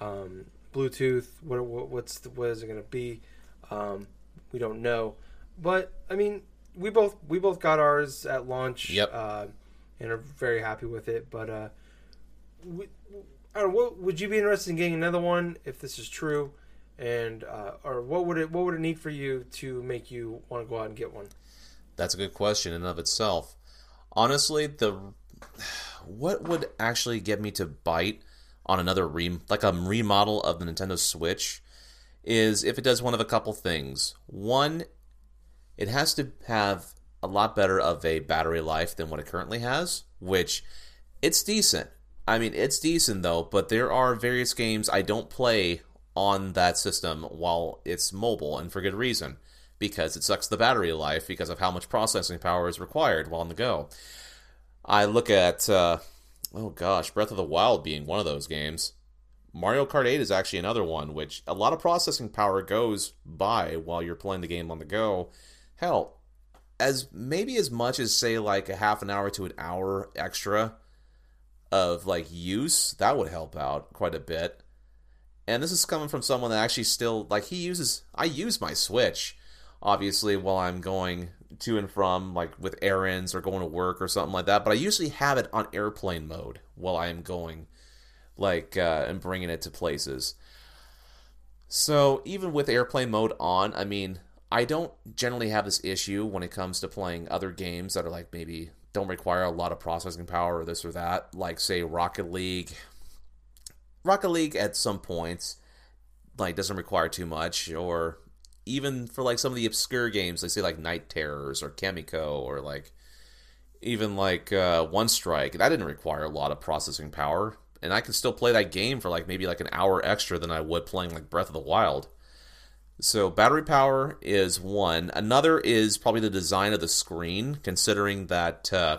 Um, Bluetooth? What, what what's the, what is it going to be? Um, we don't know. But I mean, we both we both got ours at launch. Yep. Uh, and are very happy with it. But uh, we, I don't know. What, would you be interested in getting another one if this is true? And uh, or what would it what would it need for you to make you want to go out and get one? That's a good question in and of itself. Honestly, the what would actually get me to bite on another re like a remodel of the Nintendo Switch is if it does one of a couple things. One, it has to have a lot better of a battery life than what it currently has, which it's decent. I mean, it's decent though, but there are various games I don't play on that system while it's mobile, and for good reason. Because it sucks the battery life because of how much processing power is required while on the go. I look at, uh, oh gosh, Breath of the Wild being one of those games. Mario Kart 8 is actually another one, which a lot of processing power goes by while you're playing the game on the go. Hell, as maybe as much as say like a half an hour to an hour extra of like use, that would help out quite a bit. And this is coming from someone that actually still like he uses I use my Switch obviously while I'm going to and from like with errands or going to work or something like that, but I usually have it on airplane mode while I am going like uh, and bringing it to places. So even with airplane mode on, I mean, I don't generally have this issue when it comes to playing other games that are like maybe don't require a lot of processing power or this or that, like say Rocket League. Rocket League at some points like doesn't require too much or even for like some of the obscure games, they say like Night Terrors or Kamiko or like even like uh, One Strike, that didn't require a lot of processing power, and I can still play that game for like maybe like an hour extra than I would playing like Breath of the Wild. So battery power is one. Another is probably the design of the screen, considering that uh,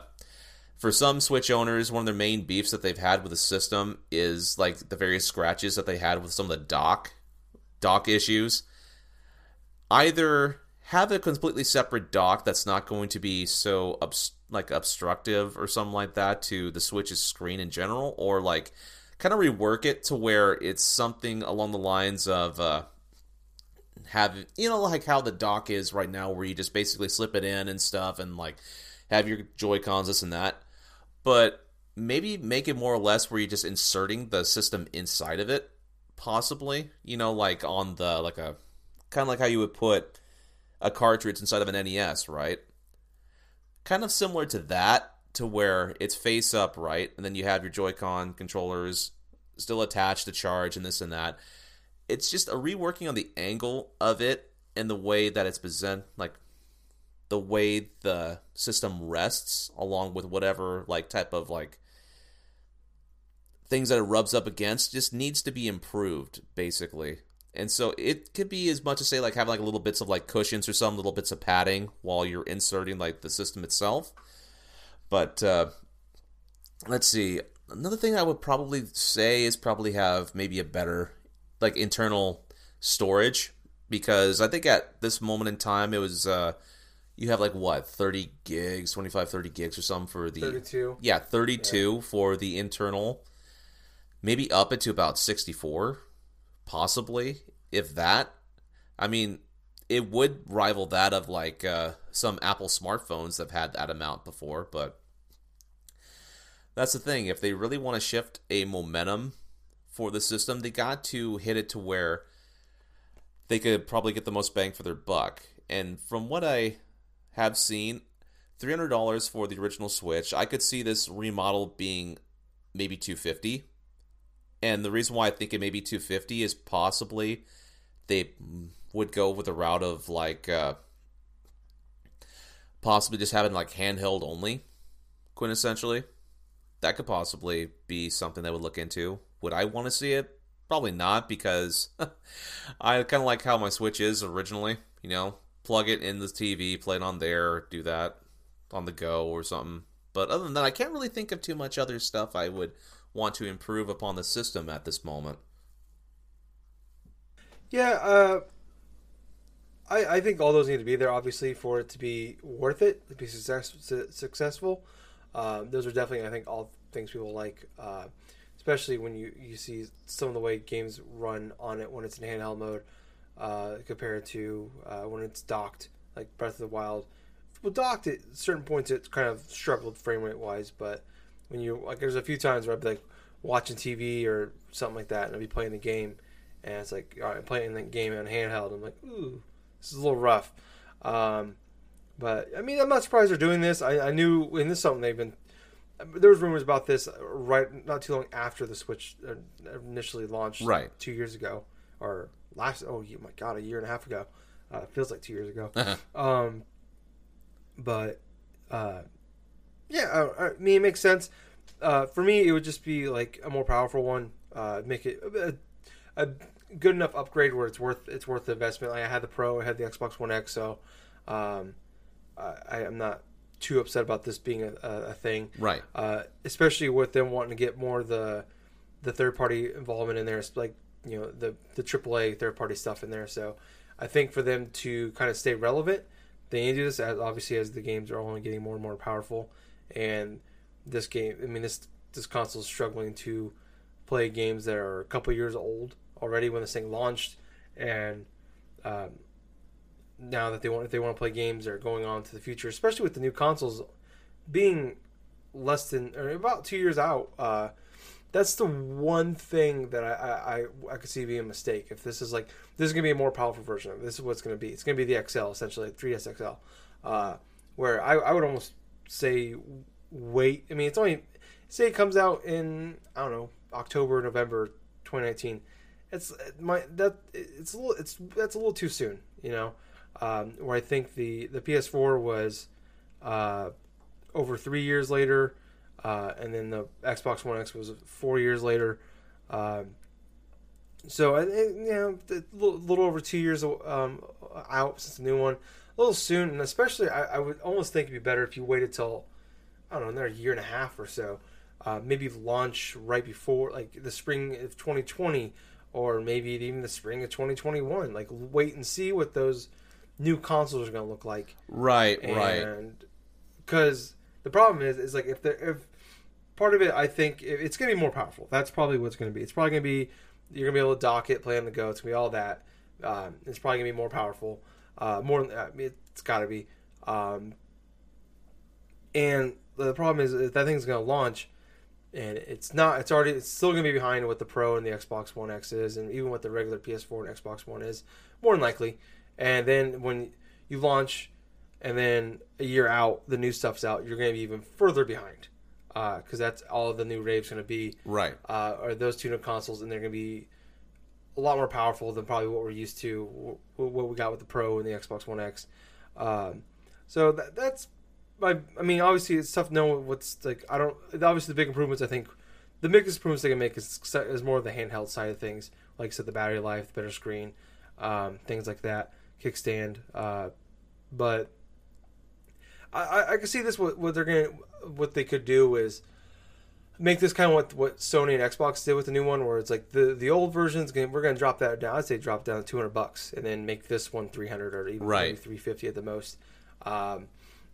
for some Switch owners, one of their main beefs that they've had with the system is like the various scratches that they had with some of the dock dock issues either have a completely separate dock that's not going to be so obst- like obstructive or something like that to the Switch's screen in general, or like kind of rework it to where it's something along the lines of uh, have you know like how the dock is right now, where you just basically slip it in and stuff, and like have your Joy Cons this and that, but maybe make it more or less where you're just inserting the system inside of it, possibly. You know, like on the like a kind of like how you would put a cartridge inside of an NES, right? Kind of similar to that, to where it's face up, right? And then you have your Joy-Con controllers still attached to charge and this and that. It's just a reworking on the angle of it and the way that it's present, like the way the system rests, along with whatever like type of like things that it rubs up against, just needs to be improved, basically. And so it could be as much as say like having like little bits of like cushions or some little bits of padding while you're inserting like the system itself. But uh, let's see. Another thing I would probably say is probably have maybe a better like internal storage because I think at this moment in time it was uh you have like what 30 gigs 25 30 gigs or something for the 32 yeah 32 yeah. for the internal maybe up it to about 64 possibly, if that. I mean, it would rival that of like uh, some Apple smartphones that have had that amount before, but that's the thing. If they really want to shift a momentum for the system, they got to hit it to where they could probably get the most bang for their buck. And from what I have seen, $300 for the original Switch, I could see this remodel being maybe 250 and the reason why I think it may be 250 is possibly they would go with a route of like uh, possibly just having like handheld only, quintessentially. That could possibly be something they would look into. Would I want to see it? Probably not because [laughs] I kind of like how my Switch is originally. You know, plug it in the TV, play it on there, do that on the go or something. But other than that, I can't really think of too much other stuff I would want to improve upon the system at this moment. Yeah, uh, I I think all those need to be there, obviously, for it to be worth it, to be success, successful. Um, those are definitely, I think, all things people like, uh, especially when you, you see some of the way games run on it when it's in handheld mode uh, compared to uh, when it's docked, like Breath of the Wild. Well, docked at certain points, it kind of struggled frame rate wise, but when you like there's a few times where I'd be like watching TV or something like that, and I'd be playing the game, and it's like all right, I'm playing the game on handheld. I'm like, ooh, this is a little rough. Um, but I mean, I'm not surprised they're doing this. I, I knew, and this is something they've been there was rumors about this right not too long after the Switch uh, initially launched, Right. two years ago or last. Oh my god, a year and a half ago. Uh, feels like two years ago. um, but uh, yeah, uh, I mean it makes sense. Uh, for me, it would just be like a more powerful one. Uh, make it a, a good enough upgrade where it's worth it's worth the investment. Like I had the Pro, I had the Xbox One X, so um, I, I am not too upset about this being a, a, thing. Right. Uh, especially with them wanting to get more of the the third party involvement in there, it's like you know the the AAA third party stuff in there. So I think for them to kind of stay relevant, they need to do this as obviously as the games are only getting more and more powerful, and this game, I mean this this console is struggling to play games that are a couple years old already when this thing launched, and um, now that they want if they want to play games are going on to the future, especially with the new consoles being less than or about two years out. Uh, that's the one thing that I, I, I, could see being a mistake. If this is like this is gonna be a more powerful version. This is what's gonna be. It's gonna be the XL essentially, 3ds XL. Uh, where I, I would almost say wait. I mean, it's only say it comes out in I don't know October, November, 2019. It's my that it's a little it's that's a little too soon. You know, um, where I think the the PS4 was uh, over three years later. Uh, and then the Xbox One X was four years later. Um, so you know a little, little over two years um, out since the new one, a little soon, and especially I, I would almost think it'd be better if you waited till I don't know another year and a half or so, uh, maybe launch right before like the spring of 2020, or maybe even the spring of 2021. Like wait and see what those new consoles are going to look like. Right. right. because the problem is is like if the if part of it i think it- it's going to be more powerful. That's probably what's going to be. It's probably going to be you're going to be able to dock it play on the go it's going to be all that. Um, it's probably going to be more powerful uh, more I mean, it's got to be. Um, and the problem is if that thing's going to launch and it's not it's already it's still going to be behind what the pro and the xbox one x is and even what the regular ps4 and xbox one is more than likely and then when you launch and then a year out the new stuff's out you're going to be even further behind because that's all the new rave's going to be Right. uh, are those two new consoles and they're going to be a lot more powerful than probably what we're used to wh- what we got with the pro and the xbox one x um, so that, that's my i mean obviously it's tough to know what's like i don't obviously the big improvements i think the biggest improvements they can make is, is more of the handheld side of things like I said the battery life the better screen um, things like that kickstand uh, but I, I, I can see this. What, what they're gonna, what they could do is make this kind of what what Sony and Xbox did with the new one, where it's like the the old version's gonna we're gonna drop that down. I'd say drop down to two hundred bucks, and then make this one three hundred or even Right. three fifty at the most. Um,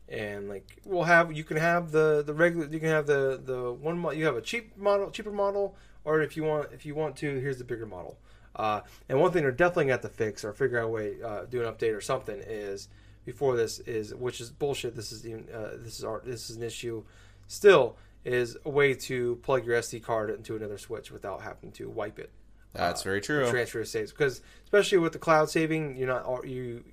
and like we'll have you can have the the regular you can have the the one you have a cheap model cheaper model or if you want if you want to here's the bigger model uh, and one thing they're definitely got to have to fix or figure out a way uh, do an update or something is before this is which is bullshit this is even uh, this is art this is an issue still is a way to plug your SD card into another switch without having to wipe it That's uh, very true. transfer your saves because especially with the cloud saving you're not you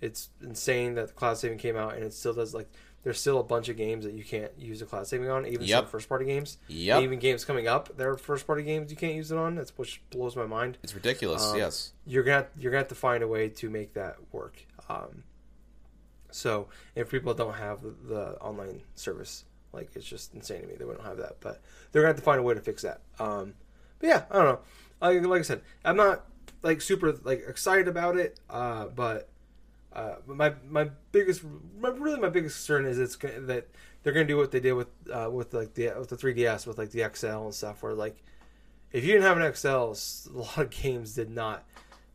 it's insane that the cloud saving came out and it still does like there's still a bunch of games that you can't use the cloud saving on even Yep. some first party games Yep. And even games coming up they're first party games you can't use it on that's which blows my mind It's ridiculous. Um, yes. you're gonna you're gonna have to find a way to make that work um, so if people don't have the, the online service like it's just insane to me they wouldn't have that but they're gonna have to find a way to fix that um, but yeah i don't know like, like i said i'm not like super like excited about it uh, but uh, my my biggest my, really my biggest concern is it's gonna, that they're gonna do what they did with uh, with like the with the 3ds with like the XL and stuff where like if you didn't have an XL a lot of games did not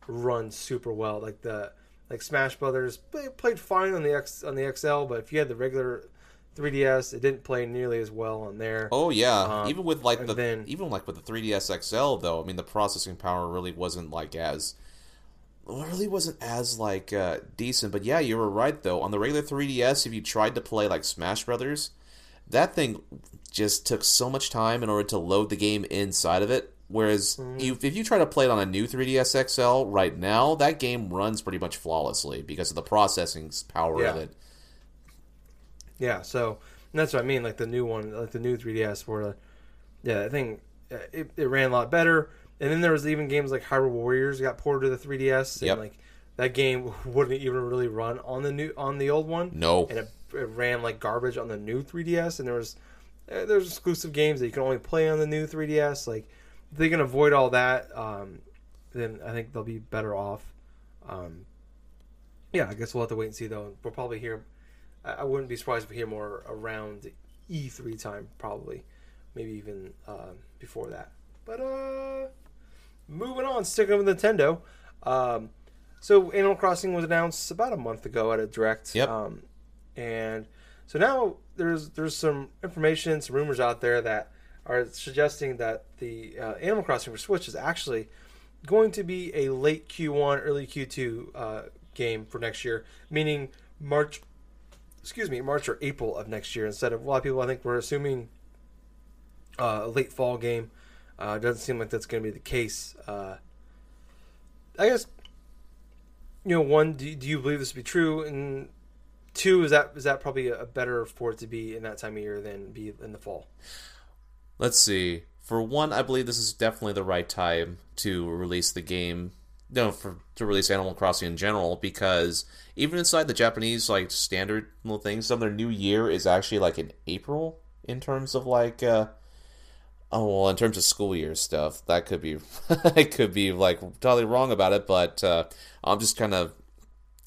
run super well like the like Smash Brothers played fine on the X on the XL but if you had the regular 3ds it didn't play nearly as well on there Oh yeah. Um, even with like the then- even like with the 3ds XL though, I mean the processing power really wasn't like as really wasn't as like uh, decent. But yeah, you were right though. On the regular 3ds, if you tried to play like Smash Brothers, that thing just took so much time in order to load the game inside of it. Whereas Mm-hmm. you, if you try to play it on a new 3ds XL right now, that game runs pretty much flawlessly because of the processing power of it. Yeah, so that's what I mean, like the new one, like the new 3DS, where, uh, yeah, I think uh, it, it ran a lot better. And then there was even games like Hyrule Warriors got ported to the 3DS, and Yep. like that game [laughs] wouldn't even really run on the new on the old one. No. and it, it ran like garbage on the new 3DS. And there was uh, there's exclusive games that you can only play on the new 3DS. Like if they can avoid all that, um, then I think they'll be better off. Um, yeah, I guess we'll have to wait and see though. We'll probably hear. I I wouldn't be surprised if we hear more around E3 time, probably, maybe even uh, before that. But uh, moving on, sticking with Nintendo. Um, so Animal Crossing was announced about a month ago at a direct. Yep. Um, and so now there's there's some information, some rumors out there that are suggesting that the uh, Animal Crossing for Switch is actually going to be a late Q1, early Q2 uh, game for next year, meaning March. Excuse me, March or April of next year instead of a lot of people. I think we're assuming uh, a late fall game. Uh, doesn't seem like that's going to be the case. Uh, I guess you know one. Do, do you believe this to be true? And two, is that is that probably a better for it to be in that time of year than be in the fall? Let's see. For one, I believe this is definitely the right time to release the game. No, for to release Animal Crossing in general, because even inside the Japanese like standard little things, some of their new year is actually like in April in terms of like uh oh well in terms of school year stuff. That could be [laughs] I could be like totally wrong about it, but uh I'm just kind of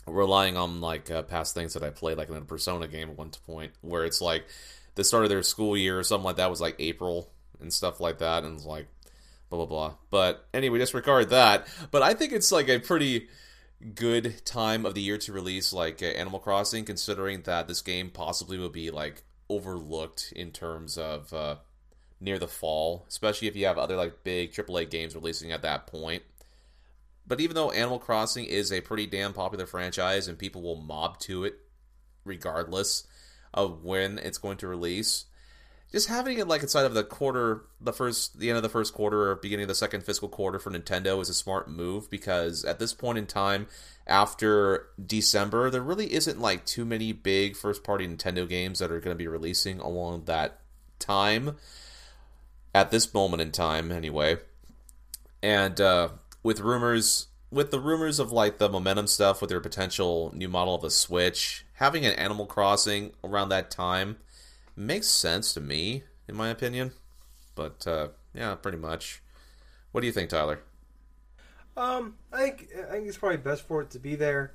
relying on like uh, past things that I played like in a Persona game at one point where it's like the start of their school year or something like that was like April and stuff like that, and it's like blah blah blah. But anyway, disregard that. But I think it's like a pretty good time of the year to release like uh, Animal Crossing, considering that this game possibly will be like overlooked in terms of uh, near the fall, especially if you have other like big AAA games releasing at that point. But even though Animal Crossing is a pretty damn popular franchise and people will mob to it regardless of when it's going to release, just having it like inside of the quarter, the first, the end of the first quarter or beginning of the second fiscal quarter for Nintendo is a smart move because at this point in time, after December, there really isn't like too many big first party Nintendo games that are going to be releasing along that time. At this moment in time, anyway. And uh, with rumors, with the rumors of like the momentum stuff with their potential new model of the Switch, having an Animal Crossing around that time makes sense to me, in my opinion. But uh, yeah, pretty much. What do you think, Tyler? Um, I think I think it's probably best for it to be there.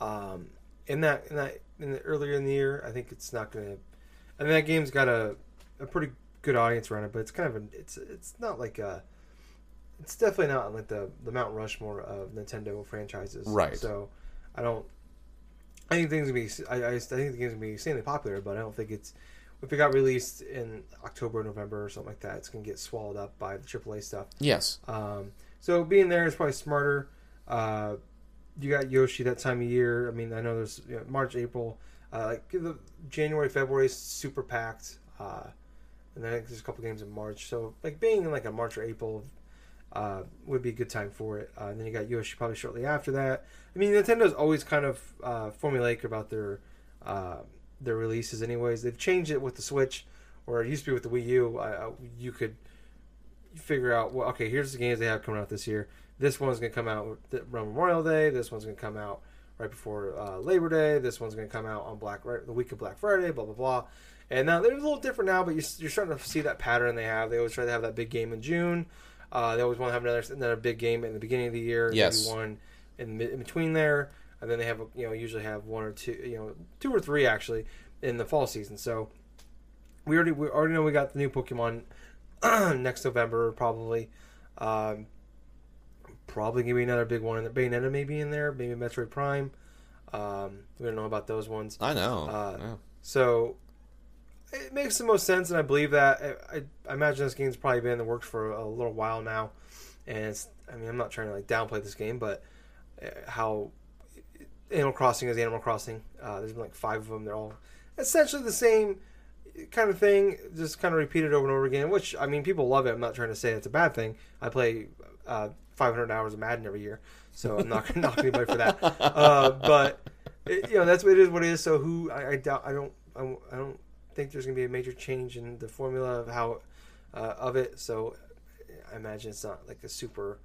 Um, in that in that in the earlier in the year, I think it's not gonna. I mean, that game's got a a pretty good audience around it, but it's kind of a, it's it's not like a. It's definitely not like the the Mount Rushmore of Nintendo franchises, Right. So, I don't. I think things gonna be. I, I, I think the game's gonna be insanely popular, but I don't think it's. If it got released in October, November, or something like that, it's gonna get swallowed up by the AAA stuff. Yes. Um, so being there is probably smarter. Uh, you got Yoshi that time of year. I mean, I know there's you know, March, April, uh, like the January, February is super packed, uh, and then there's a couple games in March. So like being in like a March or April uh, would be a good time for it. Uh, and then you got Yoshi probably shortly after that. I mean, Nintendo's always kind of uh, formulaic about their uh, their releases. Anyways, they've changed it with the Switch, or it used to be with the Wii U. You could figure out well okay here's the games they have coming out this year this one's to come out around memorial day this one's to come out right before uh, labor day this one's to come out on black right, the week of black friday blah blah blah and now they're a little different now but you're, you're starting to see that pattern they have they always try to have that big game in june uh, they always want to have another another big game in the beginning of the year Yes. maybe one in, in between there and then they have you know usually have one or two you know two or three actually in the fall season so we already we already know we got the new pokemon [clears throat] next November probably. Um, probably gonna be another big one. And Bayonetta maybe in there, maybe Metroid Prime. Um, we don't know about those ones. I know. Uh, Yeah. So it makes the most sense, and I believe that. I, I, imagine this game's probably been in the works for a little while now, and it's. I mean, I'm not trying to like downplay this game, but uh, how Animal Crossing is Animal Crossing. Uh, there's been like five of them. They're all essentially the same kind of thing, just kind of repeated over and over again. Which I mean, people love it. I'm not trying to say it's a bad thing. I play uh, 500 hours of Madden every year, so I'm not going [laughs] to knock anybody for that. Uh, but it, you know, that's what it is. What it is. So who I, I doubt. I don't. I, I don't think there's going to be a major change in the formula of how uh, of it. So I imagine it's not like a super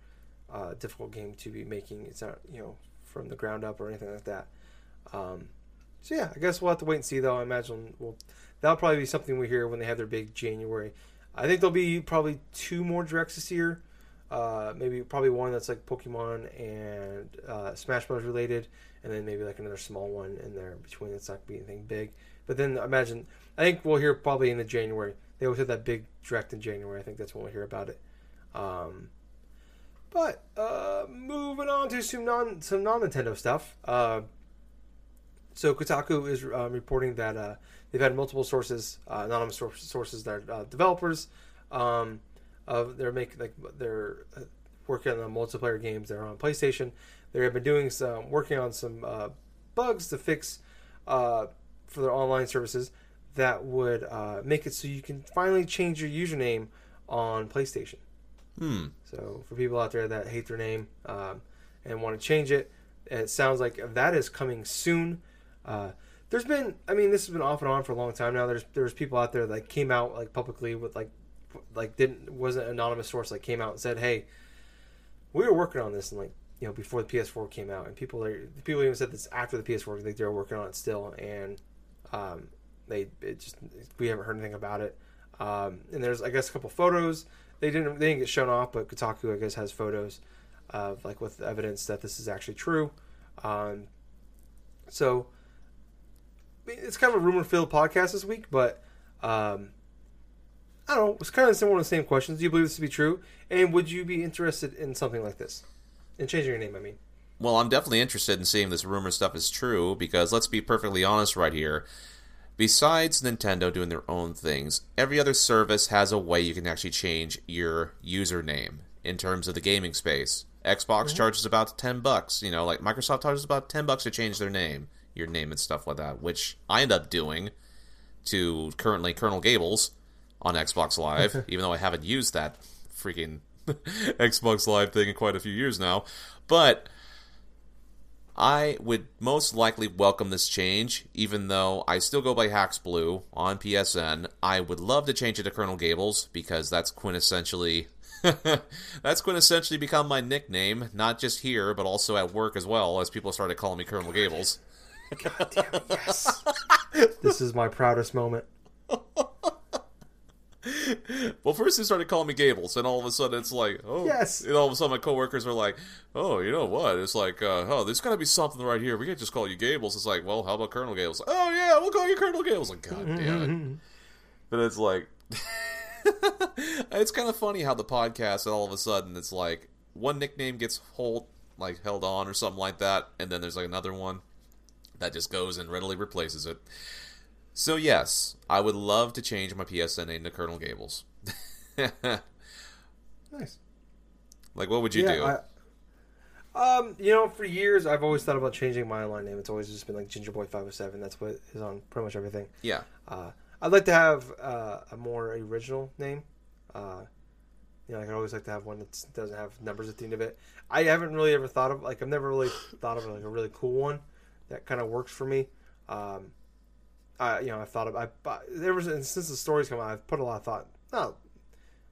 uh, difficult game to be making. It's not you know from the ground up or anything like that. Um, so yeah, I guess we'll have to wait and see. Though I imagine we'll, that'll probably be something we hear when they have their big January. I think there'll be probably two more directs this year. Uh, maybe probably one that's like Pokemon and uh, Smash Bros. related, and then maybe like another small one in there between. That's not be anything big. But then imagine, I think we'll hear probably in the January. They always have that big direct in January. I think that's when we'll hear about it. Um, but uh, moving on to some non some non Nintendo stuff. Uh, so Kotaku is um, reporting that uh, they've had multiple sources, uh, anonymous sources that are uh, developers um, of they're making like they're uh, working on multiplayer games that are on PlayStation. They have been doing some working on some bugs to fix for their online services that would make it so you can finally change your username on PlayStation. Hmm. So for people out there that hate their name um, and want to change it, it sounds like that is coming soon. Uh, there's been, I mean, this has been off and on for a long time now. There's there's people out there that came out like publicly with like like didn't wasn't an anonymous source like came out and said, hey, we were working on this and like you know before the PS4 came out, and people are people even said this after the PS4 like they're working on it still, and um, they it just we haven't heard anything about it. Um, and there's I guess a couple photos they didn't they didn't get shown off, but Kotaku I guess has photos of like with evidence that this is actually true. Um, so it's kind of a rumor filled podcast this week, but um, I don't know. It's kind of similar to the same questions. Do you believe this to be true? And would you be interested in something like this? In changing your name, I mean. Well, I'm definitely interested in seeing this rumor stuff is true because let's be perfectly honest right here. Besides Nintendo doing their own things, every other service has a way you can actually change your username in terms of the gaming space. Xbox mm-hmm. charges about 10 bucks, you know, like Microsoft charges about 10 bucks to change their name your name and stuff like that, which I end up doing to currently Colonel Gables on Xbox Live, even though I haven't used that freaking [laughs] Xbox Live thing in quite a few years now. But I would most likely welcome this change, even though I still go by Hacks Blue on PSN. I would love to change it to Colonel Gables because that's quintessentially [laughs] that's quintessentially become my nickname, not just here, but also at work as well, as people started calling me Colonel Gables. [laughs] God damn yes. [laughs] this is my proudest moment. Well, first they started calling me Gables, and all of a sudden it's like, oh, yes. And all of a sudden my coworkers are like, oh, you know what? It's like, uh, oh, there's got to be something right here. We can't just call you Gables. It's like, well, how about Colonel Gables? Oh yeah, we'll call you Colonel Gables. Like, god damn it. but it's like, [laughs] it's kind of funny how the podcast, and all of a sudden it's like one nickname gets hold like held on or something like that, and then there's like another one that just goes and readily replaces it. So yes, I would love to change my PSN name to Colonel Gables. [laughs] nice. Like, what would you yeah, do? I, um, you know, for years I've always thought about changing my online name. It's always just been like Gingerboy Five Hundred oh Seven. That's what is on pretty much everything. Yeah. Uh, I'd like to have uh, a more original name. Uh, you know, I'd always like to have one that doesn't have numbers at the end of it. I haven't really ever thought of like I've never really thought of like a really cool one that kind of works for me. Um, I you know I thought of I there ever since the stories come out I've put a lot of thought. No,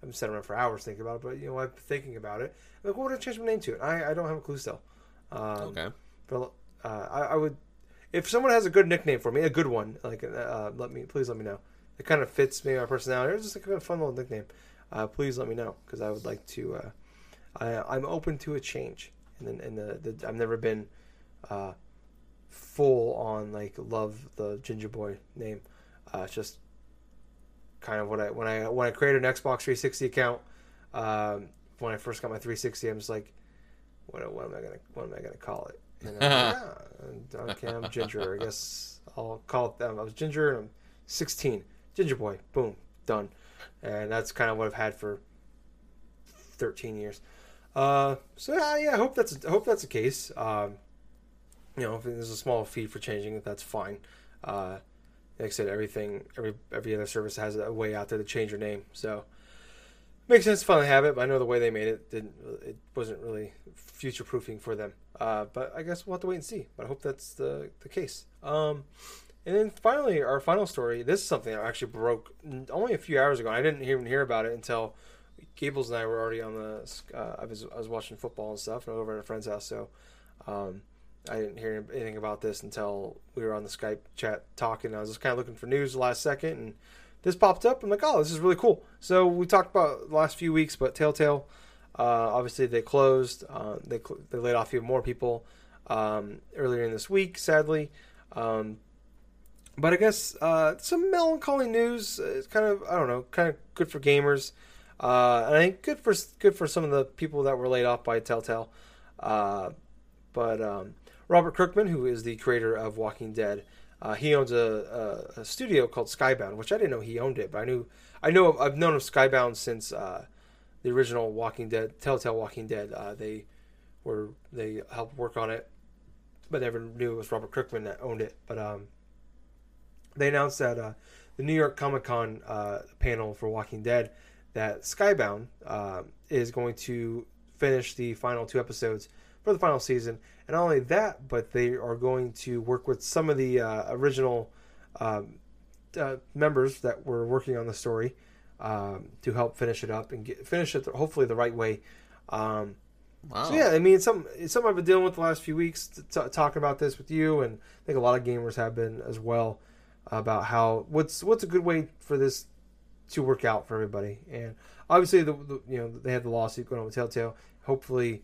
I'm sitting around for hours thinking about it, but you know I'm thinking about it. I'm like, what would I change my name to? I I don't have a clue still. Um, okay. But uh, I, I would if someone has a good nickname for me, a good one, like uh, let me please let me know. It kind of fits me my personality. It's just like a fun little nickname. Uh, please let me know because I would like to. Uh, I, I'm open to a change, and then and the, the I've never been uh, full on like love the Ginger Boy name. Uh, it's just kind of what I when I when I created an Xbox 360 account. Um, when I first got my 360, I'm just like, what, what am I gonna what am I gonna call it? And I'm like, [laughs] yeah, okay, I'm Ginger. I guess I'll call it them. I was Ginger and I'm 16. Ginger Boy. Boom, done. And that's kind of what I've had for 13 years. Uh, so yeah, yeah, I hope that's I hope that's the case. Um, you know, if there's a small fee for changing it, that's fine. Uh, like I said, everything, every every other service has a way out there to change your name, so makes sense to finally have it. But I know the way they made it didn't, it wasn't really future proofing for them. Uh, but I guess we'll have to wait and see. But I hope that's the the case. Um, And then finally, our final story. This is something that actually broke only a few hours ago. I didn't even hear about it until Gables and I were already on the. Uh, I was I was watching football and stuff, and over at a friend's house. So um, I didn't hear anything about this until we were on the Skype chat talking. I was just kind of looking for news the last second, and this popped up. I'm like, oh, this is really cool. So we talked about the last few weeks, but Telltale, uh, obviously they closed. Uh, they they laid off a few more people um, earlier in this week, sadly. Um, but I guess uh, some melancholy news. It's kind of I don't know, kind of good for gamers. Uh, and I think good for good for some of the people that were laid off by Telltale. Uh, but um, Robert Kirkman, who is the creator of Walking Dead, uh, he owns a, a, a, studio called Skybound, which I didn't know he owned it, but I knew I know I've known of Skybound since uh, the original Walking Dead, Telltale Walking Dead. Uh, they were they helped work on it, but never knew it was Robert Kirkman that owned it. But um, they announced that uh, the New York Comic Con uh, panel for Walking Dead that Skybound uh, is going to finish the final two episodes for the final season and not only that, but they are going to work with some of the uh, original um, uh, members that were working on the story um, to help finish it up and get, finish it hopefully the right way. Um, wow. So yeah, I mean, it's some it's something I've been dealing with the last few weeks, t- talking about this with you, and I think a lot of gamers have been as well about how what's what's a good way for this to work out for everybody. And obviously, the, the you know they had the lawsuit going on with Telltale. Hopefully,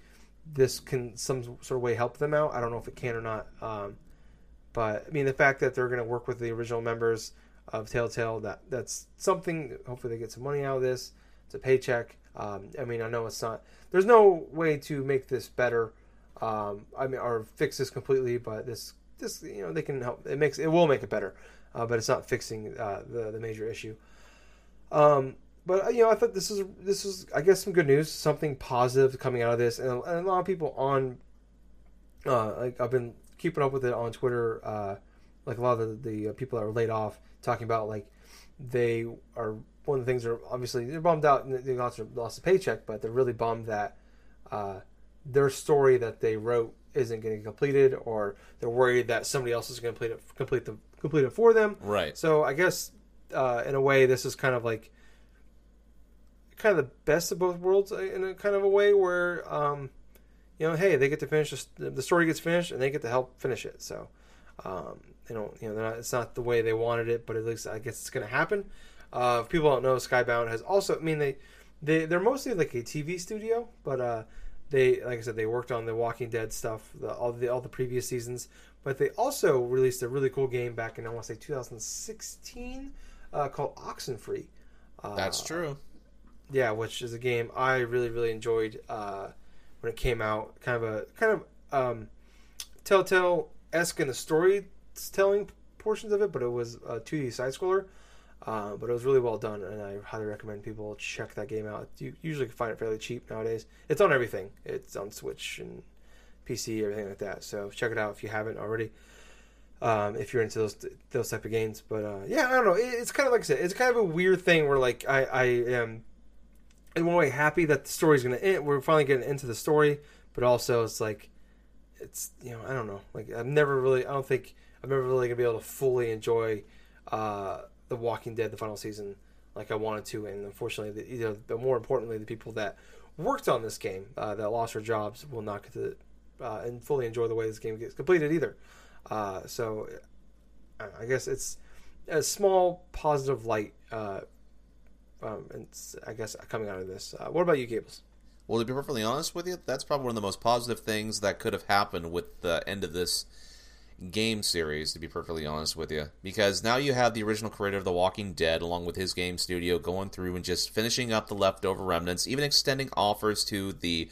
this can some sort of way help them out. I don't know if it can or not. Um, but I mean, the fact that they're going to work with the original members of Telltale, that that's something. Hopefully, they get some money out of this. It's a paycheck. Um, I mean, I know it's not. There's no way to make this better. Um, I mean, or fix this completely, but this this you know they can help. It makes it will make it better, uh, but it's not fixing uh, the the major issue. Um, but uh, you know, I thought this is this is I guess some good news, something positive coming out of this, and, and a lot of people on, uh, like I've been keeping up with it on Twitter, uh, like a lot of the, the uh, people that were laid off talking about like they are one of the things are obviously they're bummed out and they lost lost a paycheck, but they're really bummed that uh, their story that they wrote isn't getting completed, or they're worried that somebody else is going to complete it complete the complete it for them. Right. So I guess uh, in a way, this is kind of like kind of the best of both worlds uh, in a kind of a way where um, you know hey they get to finish the, the story gets finished and they get to help finish it. So um, they don't you know not, it's not the way they wanted it but at least I guess it's going to happen. Uh, if people don't know Skybound has also I mean they they they're mostly like a TV studio but uh, they like I said they worked on the Walking Dead stuff the, all the all the previous seasons. But they also released a really cool game back in I want to say 2016 uh, called Oxenfree. Uh, That's true yeah, which is a game I really really enjoyed uh, when it came out. Kind of a kind of um, Telltale esque in the storytelling portions of it, but it was a 2D side scroller. Uh, but it was really well done, and I highly recommend people check that game out. You usually can find it fairly cheap nowadays. It's on everything. It's on Switch and PC, everything like that. So check it out if you haven't already. Um, if you're into those those type of games, but uh, yeah, I don't know. It, it's kind of like I said, it's kind of a weird thing where like I I am in one way happy that the story's going to end. We're finally getting into the story, but also it's like it's you know I don't know. Like I'm never really I don't think I'm never really gonna be able to fully enjoy uh, the Walking Dead the final season like I wanted to, and unfortunately, the, you know, but more importantly, the people that worked on this game uh, that lost their jobs will not get to uh, and fully enjoy the way this game gets completed either. Uh, so I guess it's a small positive light uh, um, and I guess coming out of this. Uh, what about you, Gables? Well, to be perfectly honest with you, that's probably one of the most positive things that could have happened with the end of this game series, to be perfectly honest with you. Because now you have the original creator of The Walking Dead, along with his game studio, going through and just finishing up the leftover remnants, even extending offers to the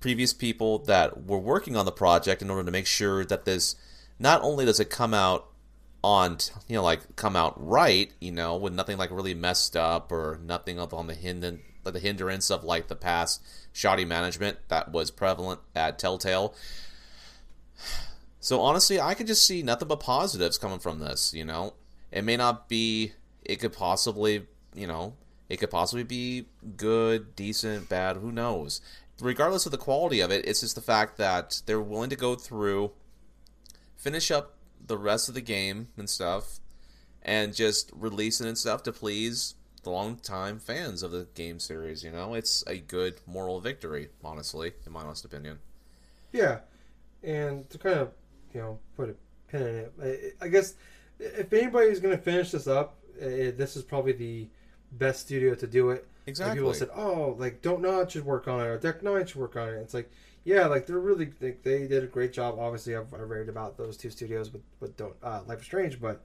previous people that were working on the project in order to make sure that this not only does it come out on you know like come out right you know with nothing like really messed up or nothing up on the hind the hindrance of like the past shoddy management that was prevalent at Telltale. So honestly, I could just see nothing but positives coming from this. You know, it may not be. It could possibly, you know, it could possibly be good, decent, bad. Who knows? Regardless of the quality of it, it's just the fact that they're willing to go through, finish up the rest of the game and stuff, and just releasing and stuff to please the long-time fans of the game series. You know, it's a good moral victory, honestly, in my honest opinion. Yeah, and to kind of you know put a pin in it, I guess if anybody's going to finish this up, eh, this is probably the best studio to do it. Like, Exactly. people said, "Oh, like Don't Nod should work on it, or Deck Nine should work on it." It's like, yeah, like they're really like, they did a great job. Obviously, I've, I've read about those two studios with with Don't uh, Life is Strange, but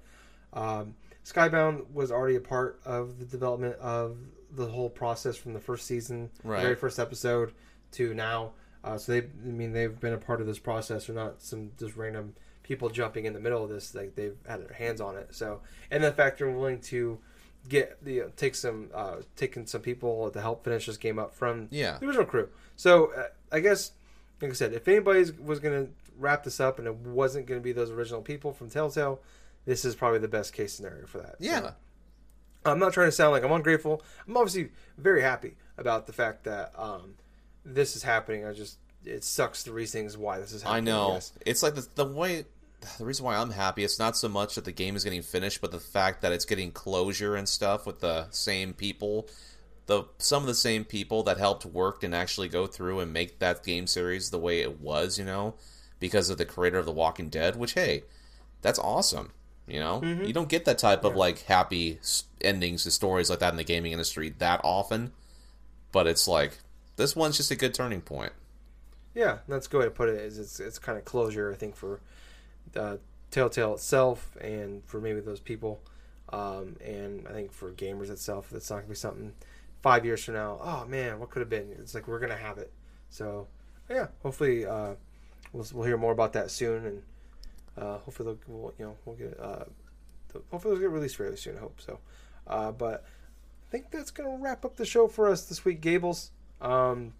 um, Skybound was already a part of the development of the whole process from the first season, Right. the very first episode to now. Uh, so they, I mean, they've been a part of this process. They're not some just random people jumping in the middle of this. Like they've had their hands on it. So, and the fact they're willing to get the take some uh, taking some people to help finish this game up from Yeah. the original crew. So uh, I guess, like I said, if anybody was going to wrap this up and it wasn't going to be those original people from Telltale, this is probably the best case scenario for that. Yeah. So, I'm not trying to sound like I'm ungrateful. I'm obviously very happy about the fact that um, this is happening. I just it sucks the reasons why this is happening. I know. guess. It's like the, the way. The reason why I'm happy, it's not so much that the game is getting finished, but the fact that it's getting closure and stuff with the same people, the some of the same people that helped work and actually go through and make that game series the way it was, you know, because of the creator of The Walking Dead. Which, hey, that's awesome. You know, you don't get that type of like happy endings to stories like that in the gaming industry that often, but it's like this one's just a good turning point. Yeah, that's a good way to put it. Is it's it's kind of closure, I think, for uh, Telltale itself, and for maybe those people, um, and I think for gamers itself, that's not gonna be something five years from now. Oh man, what could have been? It's like we're gonna have it. So yeah, hopefully uh, we'll we'll hear more about that soon, and uh, hopefully we'll, you know we'll get uh, hopefully they'll get released fairly soon. I hope so. Uh, but I think that's gonna wrap up the show for us this week, Gables. Um,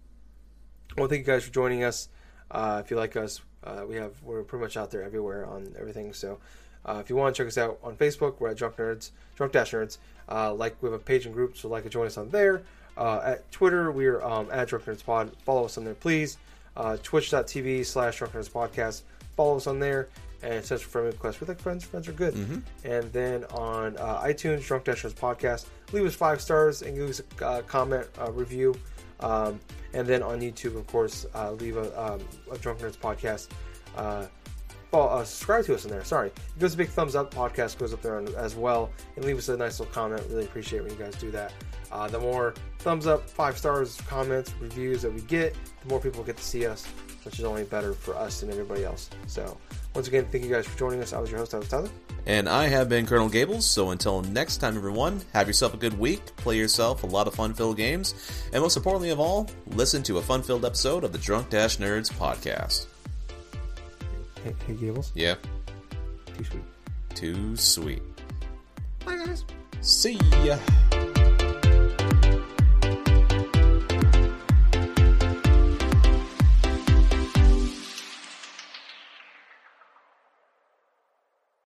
well, thank you guys for joining us. Uh, if you like us, uh, we have we're pretty much out there everywhere on everything. So uh, if you want to check us out on Facebook, we're at Drunk Nerds, Drunk Dash Nerds. Uh, like we have a page and group, so like to join us on there. Uh, at Twitter, we're um, at Drunk Nerds Pod. Follow us on there, please. Uh, Twitch.tv slash Drunk Nerds Podcast. Follow us on there and search for friend request. We like friends. Friends are good. And then on uh, iTunes, Drunk Nerds Podcast. Leave us five stars and give us a uh, comment, uh, review. Um, and then on YouTube, of course, uh, leave a, um, a Drunk Nerds podcast. Follow, uh, subscribe to us in there. Sorry, give us a big thumbs up. Podcast goes up there as well, and leave us a nice little comment. Really appreciate when you guys do that. Uh, the more thumbs up, five stars, comments, reviews that we get, the more people get to see us, which is only better for us and everybody else. So, once again, thank you guys for joining us. I was your host, I was Tyler. And I have been Colonel Gables, so until next time, everyone, have yourself a good week, play yourself a lot of fun filled games, and most importantly of all, listen to a fun filled episode of the Drunk Dash Nerds podcast. Hey, hey Gables. Yeah, Too sweet. too sweet. Bye, guys. See ya.